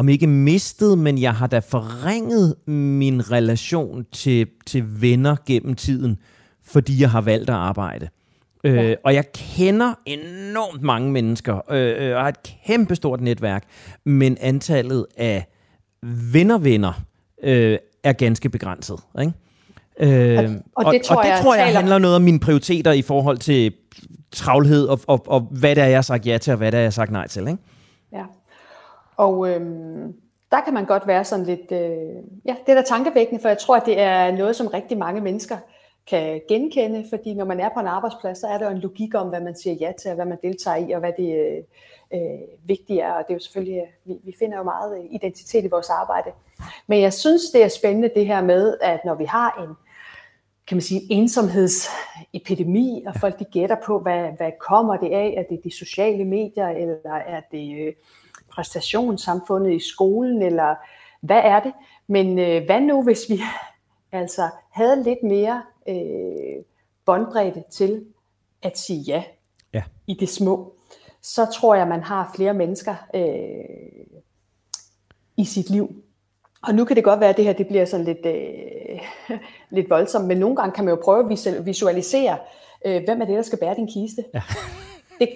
om ikke mistet, men jeg har da forringet min relation til, til venner gennem tiden, fordi jeg har valgt at arbejde. Øh, ja. Øh, og jeg kender enormt mange mennesker, øh, øh, og har et kæmpestort netværk, men antallet af venner-venner øh, er ganske begrænset. Ikke? Øh, og, og det tror, og det jeg, tror jeg, jeg handler noget om mine prioriteter i forhold til travlhed, og, og, og hvad det er, jeg har sagt ja til, og hvad det er, jeg har sagt nej til. Ikke?
Og øhm, der kan man godt være sådan lidt, øh, ja, det er da tankevækkende, for jeg tror, at det er noget, som rigtig mange mennesker kan genkende, fordi når man er på en arbejdsplads, så er der jo en logik om, hvad man siger ja til, og hvad man deltager i, og hvad det øh, øh vigtige er, og det er jo selvfølgelig, vi, vi finder jo meget identitet i vores arbejde. Men jeg synes, det er spændende det her med, at når vi har en, kan man sige, ensomhedsepidemi, og folk de gætter på, hvad, hvad kommer det af? Er det de sociale medier, eller er det øh, præstationssamfundet i skolen, eller hvad er det? Men øh, hvad nu, hvis vi altså havde lidt mere øh, båndbredde til at sige ja, ja i det små, så tror jeg, man har flere mennesker øh, i sit liv. Og nu kan det godt være, at det her det bliver sådan lidt, øh, lidt voldsomt, men nogle gange kan man jo prøve at visualisere, øh, hvem er det, der skal bære din kiste. Ja. Det,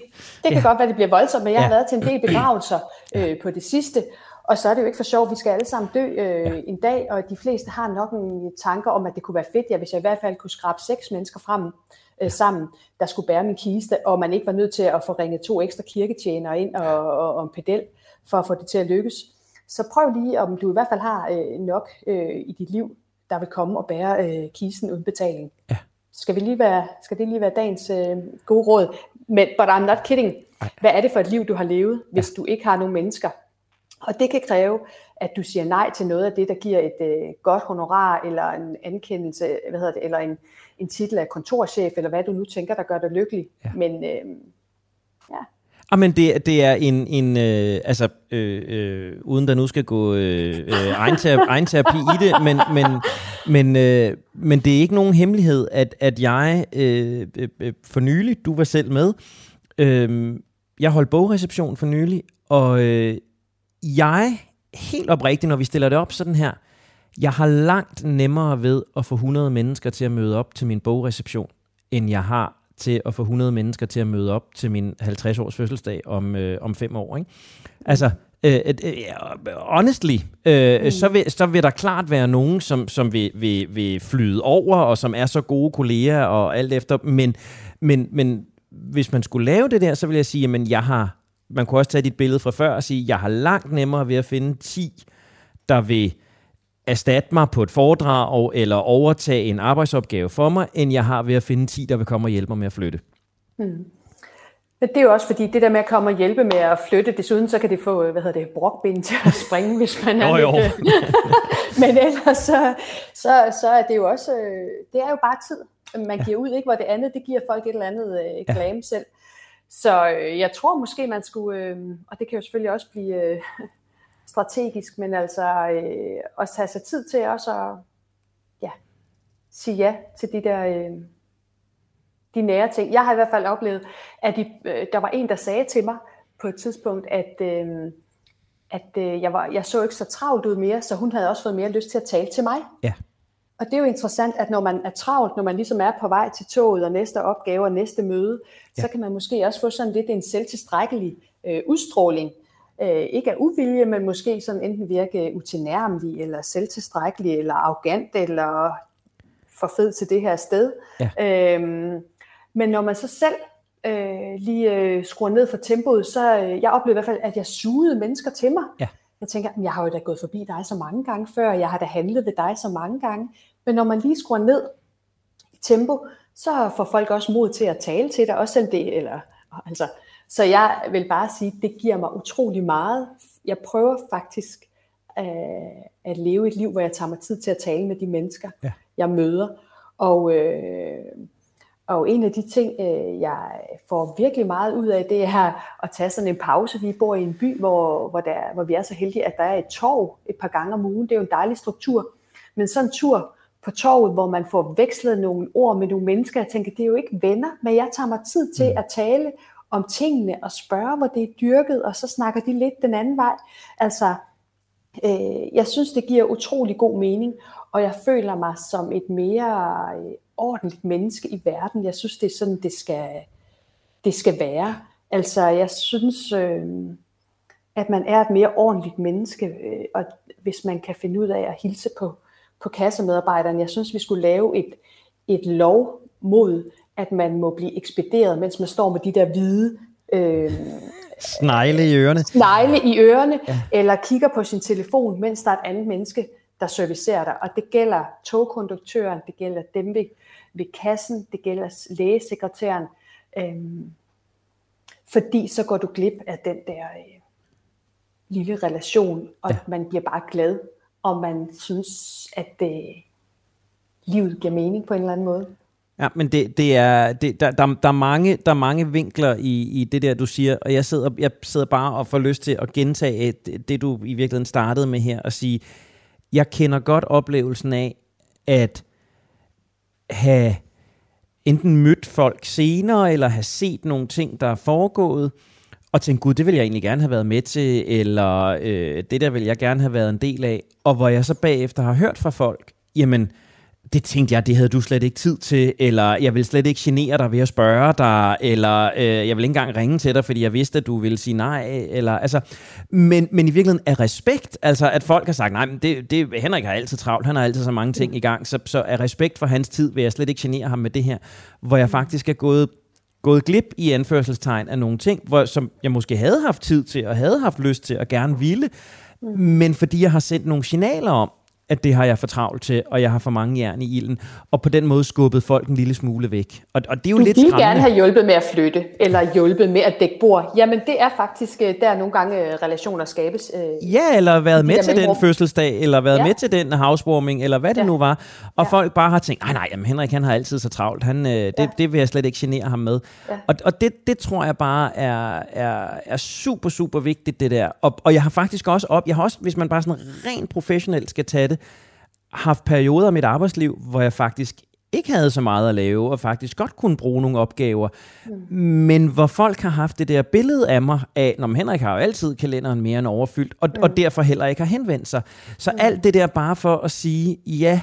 det kan ja. godt være, det bliver voldsomt, men jeg har ja. været til en del begravelser øh, på det sidste, og så er det jo ikke for sjovt, vi skal alle sammen dø øh, ja. en dag, og de fleste har nok en tanker om, at det kunne være fedt, ja, hvis jeg i hvert fald kunne skrabe seks mennesker frem øh, sammen, der skulle bære min kiste, og man ikke var nødt til at få ringet to ekstra kirketjenere ind og, og, og en pedel for at få det til at lykkes. Så prøv lige, om du i hvert fald har øh, nok øh, i dit liv, der vil komme og bære øh, kisten uden betaling. Ja. Skal, vi lige være, skal det lige være dagens øh, gode råd? Men, but I'm not kidding. Hvad er det for et liv, du har levet, hvis ja. du ikke har nogen mennesker, og det kan kræve, at du siger nej til noget af det, der giver et øh, godt honorar, eller en ankendelse, hvad hedder det, eller en, en titel af kontorchef, eller hvad du nu tænker, der gør dig lykkelig. Ja. Men øh, ja,
Ah, men det, det er en, en øh, altså, øh, øh, uden der nu skal gå øh, øh, egen, terapi i det, men, men, men, øh, men det er ikke nogen hemmelighed, at, at jeg øh, øh, for nylig, du var selv med, øh, jeg holdt bogreception for nylig, og øh, jeg, helt oprigtigt, når vi stiller det op sådan her, jeg har langt nemmere ved at få 100 mennesker til at møde op til min bogreception, end jeg har til at få 100 mennesker til at møde op til min 50-års fødselsdag om, øh, om fem år. Ikke? Altså, øh, øh, honestly, øh, mm. så, vil, så vil der klart være nogen, som, som vil, vil, vil flyde over, og som er så gode kolleger og alt efter, men, men, men hvis man skulle lave det der, så vil jeg sige, at jeg har man kunne også tage dit billede fra før og sige, jeg har langt nemmere ved at finde 10, der vil erstatte mig på et foredrag eller overtage en arbejdsopgave for mig, end jeg har ved at finde 10, der vil komme og hjælpe mig med at flytte. Hmm.
Men det er jo også fordi, det der med at komme og hjælpe med at flytte, desuden så kan det få, hvad hedder det, brokbind til at springe, hvis man er jo, jo. lidt, Men ellers så, så, så er det jo også, øh, det er jo bare tid, man giver ud, ikke? hvor det andet, det giver folk et eller andet øh, glam ja. selv. Så øh, jeg tror måske, man skulle, øh, og det kan jo selvfølgelig også blive øh, strategisk, men altså øh, at tage sig tid til også at ja, sige ja til de der øh, de nære ting. Jeg har i hvert fald oplevet, at de, øh, der var en, der sagde til mig på et tidspunkt, at, øh, at øh, jeg, var, jeg så ikke så travlt ud mere, så hun havde også fået mere lyst til at tale til mig.
Ja.
Og det er jo interessant, at når man er travlt, når man ligesom er på vej til toget og næste opgave og næste møde, ja. så kan man måske også få sådan lidt en selvtilstrækkelig øh, udstråling. Øh, ikke af uvilje, men måske sådan enten virke utilnærmelig, eller selvtilstrækkelig, eller arrogant, eller for fed til det her sted. Ja. Øhm, men når man så selv øh, lige øh, skruer ned for tempoet, så øh, jeg oplevede i hvert fald, at jeg sugede mennesker til mig. Ja. Jeg tænker, jeg har jo da gået forbi dig så mange gange før, jeg har da handlet ved dig så mange gange. Men når man lige skruer ned i tempo, så får folk også mod til at tale til dig, også selv det, eller, altså, så jeg vil bare sige, det giver mig utrolig meget. Jeg prøver faktisk øh, at leve et liv, hvor jeg tager mig tid til at tale med de mennesker, ja. jeg møder. Og, øh, og en af de ting, øh, jeg får virkelig meget ud af, det er at tage sådan en pause. Vi bor i en by, hvor, hvor, der, hvor vi er så heldige, at der er et torv et par gange om ugen. Det er jo en dejlig struktur. Men sådan en tur på torvet, hvor man får vekslet nogle ord med nogle mennesker, jeg tænker, det er jo ikke venner, men jeg tager mig tid til mm. at tale om tingene og spørge, hvor det er dyrket, og så snakker de lidt den anden vej. Altså, øh, jeg synes, det giver utrolig god mening, og jeg føler mig som et mere øh, ordentligt menneske i verden. Jeg synes, det er sådan, det skal, det skal være. Altså, jeg synes, øh, at man er et mere ordentligt menneske, øh, og hvis man kan finde ud af at hilse på, på kassemedarbejderen. Jeg synes, vi skulle lave et, et lov mod, at man må blive ekspederet, mens man står med de der hvide
øh, snegle i ørerne.
Snegle i ørerne, ja. eller kigger på sin telefon, mens der er et andet menneske, der servicerer dig. Og det gælder togkonduktøren, det gælder dem ved, ved kassen, det gælder lægesekretæren. Øhm, fordi så går du glip af den der øh, lille relation, og ja. man bliver bare glad, og man synes, at øh, livet giver mening på en eller anden måde.
Ja, men det, det er, det, der, der, der, er mange, der er mange vinkler i, i det der, du siger, og jeg sidder, jeg sidder bare og får lyst til at gentage det, det, du i virkeligheden startede med her, og sige, jeg kender godt oplevelsen af, at have enten mødt folk senere, eller have set nogle ting, der er foregået, og tænke, gud, det vil jeg egentlig gerne have været med til, eller øh, det der vil jeg gerne have været en del af, og hvor jeg så bagefter har hørt fra folk, jamen, øh, det tænkte jeg, det havde du slet ikke tid til, eller jeg vil slet ikke genere dig ved at spørge dig, eller øh, jeg vil ikke engang ringe til dig, fordi jeg vidste, at du ville sige nej, eller altså, men, men i virkeligheden er respekt, altså at folk har sagt, nej, men det, det, Henrik har altid travlt, han har altid så mange ting i gang, så, så er respekt for hans tid, vil jeg slet ikke genere ham med det her, hvor jeg faktisk er gået gået glip i anførselstegn af nogle ting, hvor, som jeg måske havde haft tid til, og havde haft lyst til, og gerne ville, mm. men fordi jeg har sendt nogle signaler om, at det har jeg for travlt til, og jeg har for mange jern i ilden, og på den måde skubbet folk en lille smule væk. Og, og det er jo
du
lidt
skræmmende. gerne have hjulpet med at flytte, eller hjulpet med at dække bord. Jamen det er faktisk, øh, der nogle gange øh, relationer skabes.
Øh, ja, eller været med til den fødselsdag, eller været ja. med til den housewarming, eller hvad det ja. nu var. Og ja. folk bare har tænkt, nej nej, jamen Henrik han har altid så travlt, han, øh, det, ja. det vil jeg slet ikke genere ham med. Ja. Og, og det, det tror jeg bare er, er, er super, super vigtigt det der. Og, og jeg har faktisk også op, jeg har også, hvis man bare sådan rent professionelt skal tage det, det, haft perioder af mit arbejdsliv, hvor jeg faktisk ikke havde så meget at lave, og faktisk godt kunne bruge nogle opgaver, mm. men hvor folk har haft det der billede af mig af, når Henrik har jo altid kalenderen mere end overfyldt, og, mm. og derfor heller ikke har henvendt sig. Så mm. alt det der bare for at sige, ja,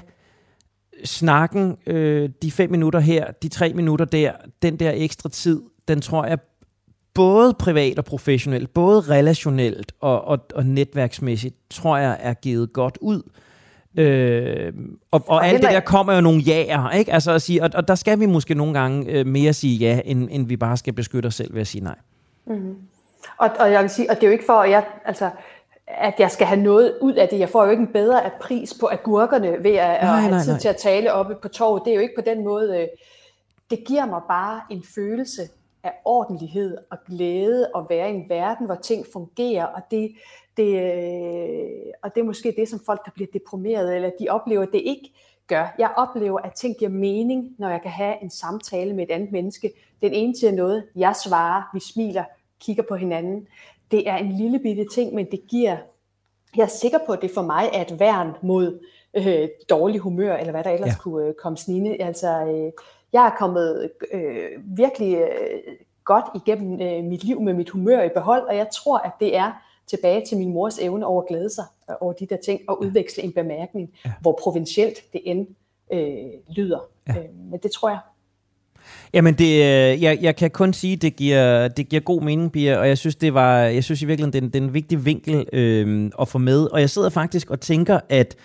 snakken, øh, de fem minutter her, de tre minutter der, den der ekstra tid, den tror jeg både privat og professionelt, både relationelt og, og, og netværksmæssigt, tror jeg er givet godt ud. Øh, og, og alt det der kommer jo nogle jaer, ikke? Altså at sige, og, og der skal vi måske nogle gange øh, mere sige ja, end, end vi bare skal beskytte os selv ved at sige nej.
Mm-hmm. Og, og jeg vil sige, og det er jo ikke for, at jeg, altså, at jeg skal have noget ud af det. Jeg får jo ikke en bedre pris på agurkerne ved at, nej, at have tid nej. til at tale oppe på torvet. Det er jo ikke på den måde. Øh, det giver mig bare en følelse af ordentlighed og glæde og være i en verden, hvor ting fungerer. Og det, Det, øh, og det er måske det, som folk, der bliver deprimeret, eller de oplever, at det ikke gør. Jeg oplever, at ting giver mening, når jeg kan have en samtale med et andet menneske. Den ene siger noget, jeg svarer, vi smiler, kigger på hinanden. Det er en lille bitte ting, men det giver, jeg er sikker på, at det for mig er et værn mod øh, dårlig humør, eller hvad der ellers ja. kunne øh, komme snigende. Altså, øh, jeg er kommet øh, virkelig øh, godt igennem øh, mit liv med mit humør i behold, og jeg tror, at det er tilbage til min mors evne over at glæde sig øh, over de der ting, og udveksle en bemærkning, ja. hvor provincielt det end øh, lyder. Ja. Øh, men det tror jeg.
Jamen, det, øh, jeg, jeg kan kun sige, det giver, det giver god mening, Bia, og jeg synes, det var, jeg synes i virkeligheden, det er, det er en vigtig vinkel øh, at få med. Og jeg sidder faktisk og tænker, at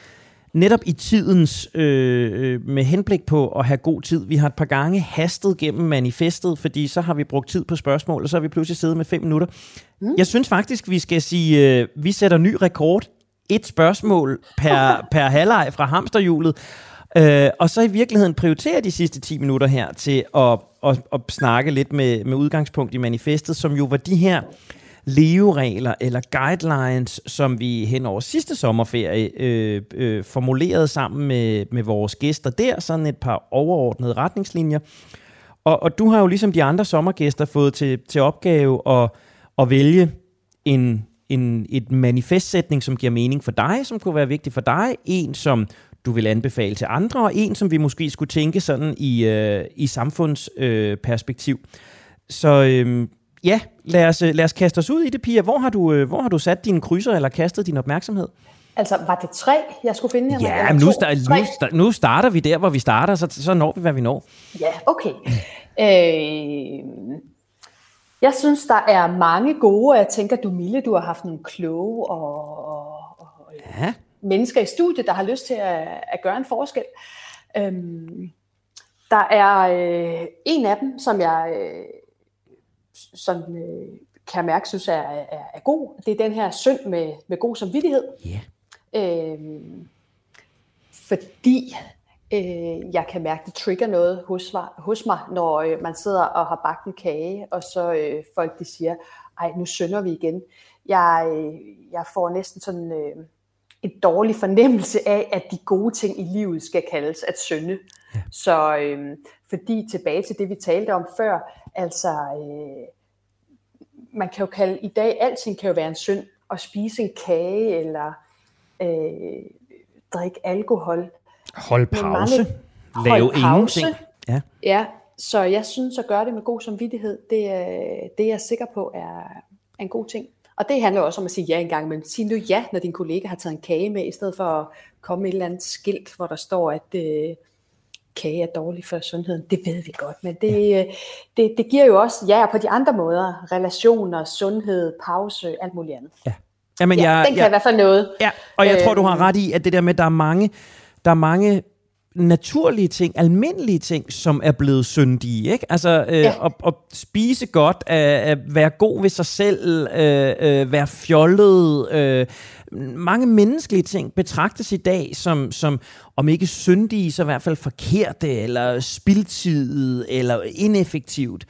netop i tidens, øh, øh, med henblik på at have god tid, vi har et par gange hastet gennem manifestet, fordi så har vi brugt tid på spørgsmål, og så har vi pludselig siddet med fem minutter. Mm. Jeg synes faktisk, vi skal sige, øh, vi sætter ny rekord. Et spørgsmål per, per halvleg fra hamsterhjulet. Øh, og så i virkeligheden prioritere de sidste 10 minutter her til at, at, at snakke lidt med, med udgangspunkt i manifestet, som jo var de her leveregler eller guidelines, som vi hen over sidste sommerferie øh, øh, formulerede sammen med, med vores gæster der, sådan et par overordnede retningslinjer. Og, og du har jo ligesom de andre sommergæster fået til, til opgave at, at vælge en, en, et manifestsætning, som giver mening for dig, som kunne være vigtig for dig, en som du vil anbefale til andre, og en som vi måske skulle tænke sådan i, øh, i samfundsperspektiv. Øh, Så øh, ja, lad os, lad os kaste os ud i det, Pia. Hvor har du, øh, hvor har du sat dine krydser eller kastet din opmærksomhed?
Altså, var det tre, jeg skulle finde her?
Ja, men nu, start, nu, nu starter vi der, hvor vi starter, så, så når vi, hvad vi når.
Ja, okay. øh, jeg synes, der er mange gode, jeg tænker, du Mille, du har haft nogle kloge og, og, og ja. mennesker i studiet, der har lyst til at, at gøre en forskel. Øhm, der er øh, en af dem, som jeg øh, sådan, øh, kan jeg mærke, synes er, er, er god. Det er den her synd med, med god samvittighed. Yeah. Øhm, fordi øh, jeg kan mærke, det trigger noget hos, hos mig, når øh, man sidder og har bagt en kage, og så øh, folk de siger, ej, nu synder vi igen. Jeg, øh, jeg får næsten sådan øh, en dårlig fornemmelse af, at de gode ting i livet skal kaldes at synde. Ja. Så øh, fordi tilbage til det, vi talte om før, altså øh, man kan jo kalde, i dag, alting kan jo være en synd, at spise en kage, eller øh, drikke alkohol.
Hold pause. Mange, Lave pause. ingenting.
Ja. ja, så jeg synes at gøre det med god samvittighed, det, det er jeg sikker på er, er en god ting. Og det handler også om at sige ja engang, men sig nu ja, når din kollega har taget en kage med, i stedet for at komme med et eller andet skilt, hvor der står, at øh, kage er dårlig for sundheden. Det ved vi godt, men det, ja. det, det giver jo også ja på de andre måder. Relationer, sundhed, pause, alt muligt andet. Ja.
Jamen,
ja,
jeg,
den kan jeg, i hvert fald noget.
Ja, og jeg øh, tror, du har øhm. ret i, at det der med, at der er mange, der er mange naturlige ting, almindelige ting, som er blevet syndige. Ikke? Altså øh, ja. at, at spise godt, at, at være god ved sig selv, øh, øh, være fjollet. Øh, mange menneskelige ting betragtes i dag som, som om ikke syndige, så i hvert fald forkerte, eller spildtid, eller ineffektivt.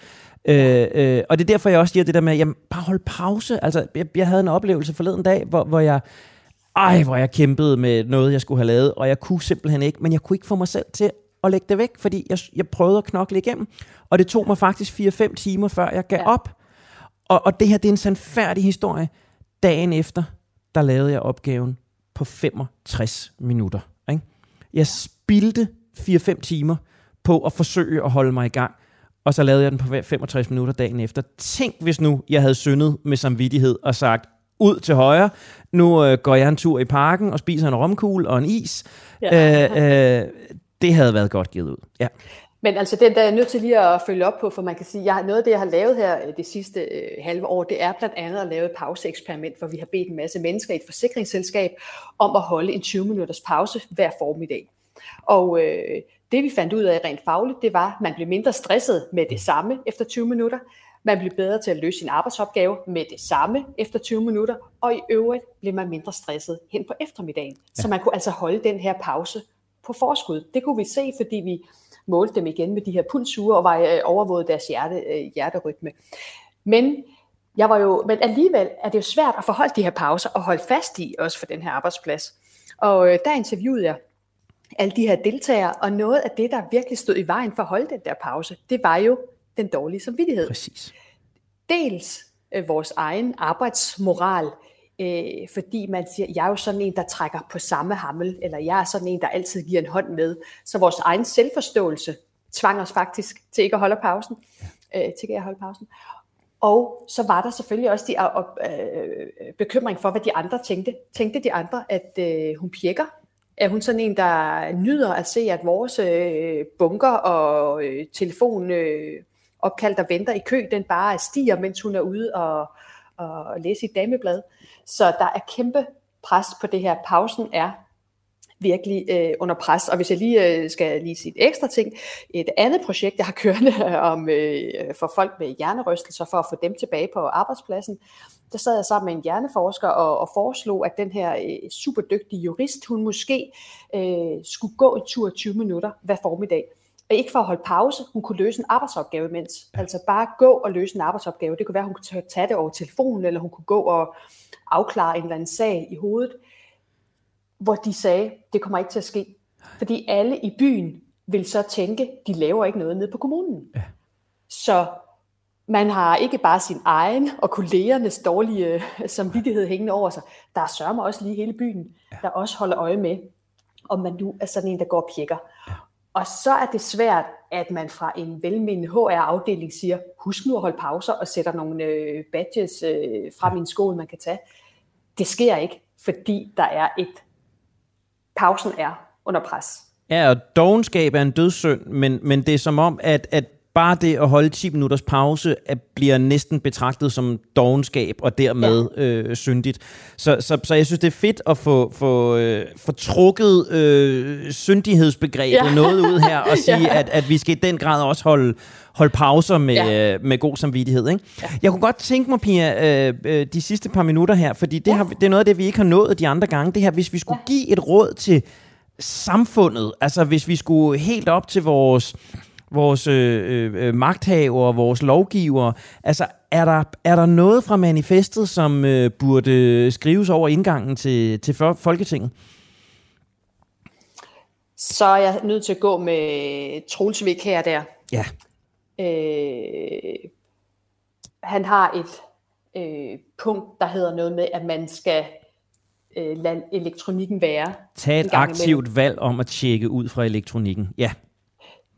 Øh, øh, og det er derfor, jeg også siger det der med, jamen, bare hold pause. Altså, jeg, jeg havde en oplevelse forleden dag, hvor, hvor jeg ej, hvor jeg kæmpede med noget, jeg skulle have lavet, og jeg kunne simpelthen ikke, men jeg kunne ikke få mig selv til at lægge det væk, fordi jeg, jeg prøvede at knokle igennem, og det tog mig faktisk 4-5 timer, før jeg gav ja. op. Og, og det her, det er en sandfærdig historie. Dagen efter, der lavede jeg opgaven på 65 minutter. Ikke? Jeg spildte 4-5 timer på at forsøge at holde mig i gang, og så lavede jeg den på 65 minutter dagen efter. Tænk, hvis nu jeg havde syndet med samvittighed og sagt, ud til højre. Nu øh, går jeg en tur i parken og spiser en romkugle og en is. Ja. Øh, øh, det havde været godt givet ud. Ja.
Men altså, den der er nødt til lige at følge op på, for man kan sige, jeg, noget af det, jeg har lavet her øh, det sidste øh, halve år, det er blandt andet at lave et pauseeksperiment, hvor vi har bedt en masse mennesker i et forsikringsselskab om at holde en 20-minutters pause hver formiddag. Og øh, det vi fandt ud af rent fagligt, det var, at man blev mindre stresset med det samme efter 20 minutter. Man blev bedre til at løse sin arbejdsopgave med det samme efter 20 minutter, og i øvrigt blev man mindre stresset hen på eftermiddagen. Ja. Så man kunne altså holde den her pause på forskud. Det kunne vi se, fordi vi målte dem igen med de her pulsure og var, øh, overvågede deres hjerte, øh, hjerterytme. Men jeg var jo, men alligevel er det jo svært at forholde de her pauser og holde fast i, også for den her arbejdsplads. Og øh, der interviewede jeg alle de her deltagere, og noget af det, der virkelig stod i vejen for at holde den der pause, det var jo den dårlige samvittighed.
Præcis.
Dels øh, vores egen arbejdsmoral, øh, fordi man siger, jeg er jo sådan en, der trækker på samme hammel, eller jeg er sådan en, der altid giver en hånd med. Så vores egen selvforståelse tvang os faktisk til ikke at holde pausen. Øh, til ikke at holde pausen. Og så var der selvfølgelig også de øh, bekymring for, hvad de andre tænkte. Tænkte de andre, at øh, hun pjekker? Er hun sådan en, der nyder at se, at vores øh, bunker og øh, telefon øh, opkald, der venter i kø, den bare stiger, mens hun er ude og, og læse i dameblad. Så der er kæmpe pres på det her. Pausen er virkelig øh, under pres. Og hvis jeg lige øh, skal lige sige et ekstra ting, et andet projekt, jeg har kørende om øh, for folk med hjernerystelser, for at få dem tilbage på arbejdspladsen, der sad jeg sammen med en hjerneforsker og, og foreslog, at den her øh, superdygtige jurist, hun måske øh, skulle gå en tur 20 minutter hver formiddag. Og ikke for at holde pause, hun kunne løse en arbejdsopgave imens. Altså bare gå og løse en arbejdsopgave. Det kunne være, at hun kunne tage det over telefonen, eller hun kunne gå og afklare en eller anden sag i hovedet hvor de sagde, det kommer ikke til at ske. Fordi alle i byen vil så tænke, de laver ikke noget nede på kommunen. Ja. Så man har ikke bare sin egen og kollegernes dårlige øh, samvittighed hængende over sig. Der er sørger også lige hele byen, ja. der også holder øje med, om man nu er sådan en, der går og pjekker. Ja. Og så er det svært, at man fra en velmenende HR-afdeling siger, husk nu at holde pauser og sætter nogle øh, badges øh, fra min skole, man kan tage. Det sker ikke, fordi der er et pausen er under pres.
Ja, og dogenskab er en dødssynd, men, men det er som om, at, at bare det at holde 10 minutters pause at bliver næsten betragtet som dogenskab og dermed ja. øh, syndigt. Så, så, så jeg synes, det er fedt at få, få, øh, få trukket øh, syndighedsbegrebet ja. noget ud her og sige, ja. at, at vi skal i den grad også holde, holde pauser med, ja. øh, med god samvittighed. Ikke? Ja. Jeg kunne godt tænke mig, Pia, øh, øh, de sidste par minutter her, fordi det, ja. har, det er noget af det, vi ikke har nået de andre gange. Det her, hvis vi skulle ja. give et råd til samfundet, altså hvis vi skulle helt op til vores vores øh, øh, magthavere, vores lovgivere. Altså, er der, er der noget fra manifestet, som øh, burde skrives over indgangen til, til Folketinget?
Så er jeg nødt til at gå med Troels her der.
Ja.
Øh, han har et øh, punkt, der hedder noget med, at man skal øh, lade elektronikken være.
Tag et aktivt imellem. valg om at tjekke ud fra elektronikken. Ja.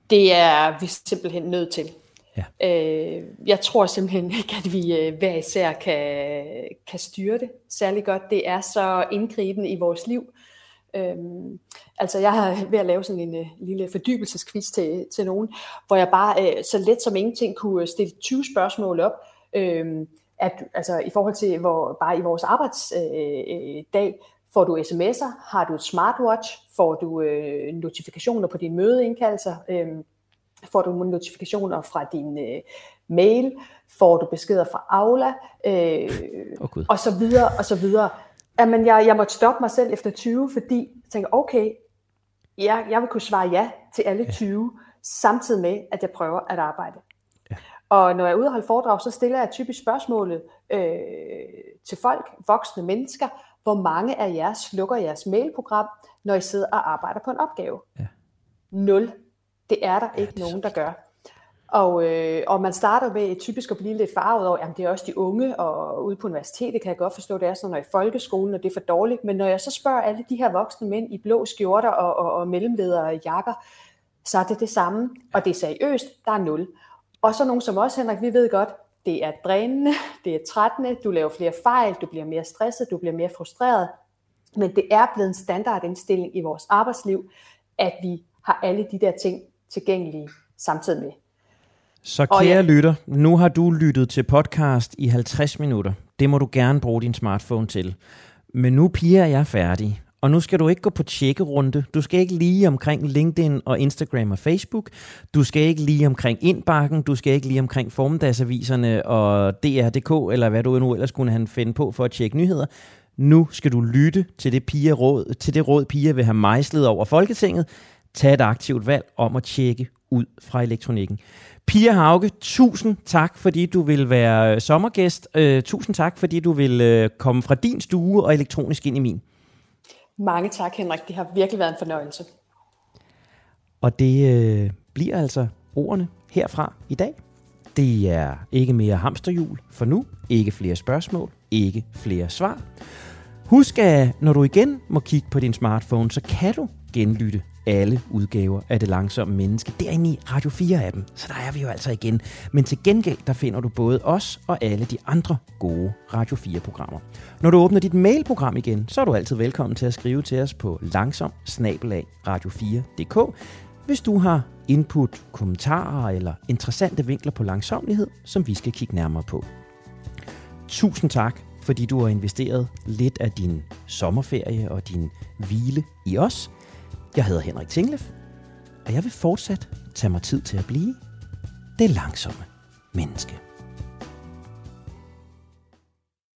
Det er vi simpelthen nødt til. Ja. Øh, jeg tror simpelthen ikke, at vi øh, hver især kan, kan styre det særlig godt. Det er så indgribende i vores liv. Øhm, altså jeg har ved at lave sådan en uh, lille fordybelsesquiz til, til nogen, hvor jeg bare uh, så let som ingenting kunne stille 20 spørgsmål op, øhm, at, altså i forhold til hvor, bare i vores arbejdsdag, øh, får du sms'er, har du et smartwatch, får du øh, notifikationer på dine mødeindkaldelser, øh, får du notifikationer fra din øh, mail, får du beskeder fra Aula, øh, oh, og så videre, og så videre. Jamen, jeg, jeg måtte stoppe mig selv efter 20, fordi jeg tænker, okay, jeg, jeg vil kunne svare ja til alle 20, ja. samtidig med, at jeg prøver at arbejde. Ja. Og når jeg er ude og holde foredrag, så stiller jeg typisk spørgsmålet øh, til folk, voksne mennesker, hvor mange af jer slukker jeres mailprogram, når I sidder og arbejder på en opgave? Ja. Nul. Det er der ja, ikke nogen, der gør. Og, øh, og man starter med typisk at blive lidt farvet over, at det er også de unge, og ude på universitetet kan jeg godt forstå, det er sådan, når i folkeskolen, og det er for dårligt. Men når jeg så spørger alle de her voksne mænd i blå skjorter og, og, og mellemledere jakker, så er det det samme, og det er seriøst, der er nul. Og så nogen som os, Henrik, vi ved godt, det er drænende, det er trættende, du laver flere fejl, du bliver mere stresset, du bliver mere frustreret. Men det er blevet en standardindstilling i vores arbejdsliv, at vi har alle de der ting tilgængelige samtidig med.
Så kære ja. lytter, nu har du lyttet til podcast i 50 minutter. Det må du gerne bruge din smartphone til. Men nu piger jeg færdig, og nu skal du ikke gå på tjekkerunde. Du skal ikke lige omkring LinkedIn og Instagram og Facebook. Du skal ikke lige omkring indbakken. Du skal ikke lige omkring formiddagsaviserne og DR.dk, eller hvad du nu ellers kunne han finde på for at tjekke nyheder. Nu skal du lytte til det, piger råd, til det råd, piger vil have mejslet over Folketinget. Tag et aktivt valg om at tjekke ud fra elektronikken. Pia Hauge, tusind tak, fordi du vil være sommergæst. Øh, tusind tak, fordi du vil øh, komme fra din stue og elektronisk ind i min.
Mange tak, Henrik. Det har virkelig været en fornøjelse.
Og det øh, bliver altså ordene herfra i dag. Det er ikke mere hamsterhjul for nu. Ikke flere spørgsmål. Ikke flere svar. Husk, at når du igen må kigge på din smartphone, så kan du genlytte alle udgaver af Det Langsomme Menneske derinde i Radio 4-appen. Så der er vi jo altså igen. Men til gengæld, der finder du både os og alle de andre gode Radio 4-programmer. Når du åbner dit mailprogram igen, så er du altid velkommen til at skrive til os på langsom radio4.dk, hvis du har input, kommentarer eller interessante vinkler på langsomlighed, som vi skal kigge nærmere på. Tusind tak, fordi du har investeret lidt af din sommerferie og din hvile i os – jeg hedder Henrik Tinglef, og jeg vil fortsat tage mig tid til at blive det langsomme menneske.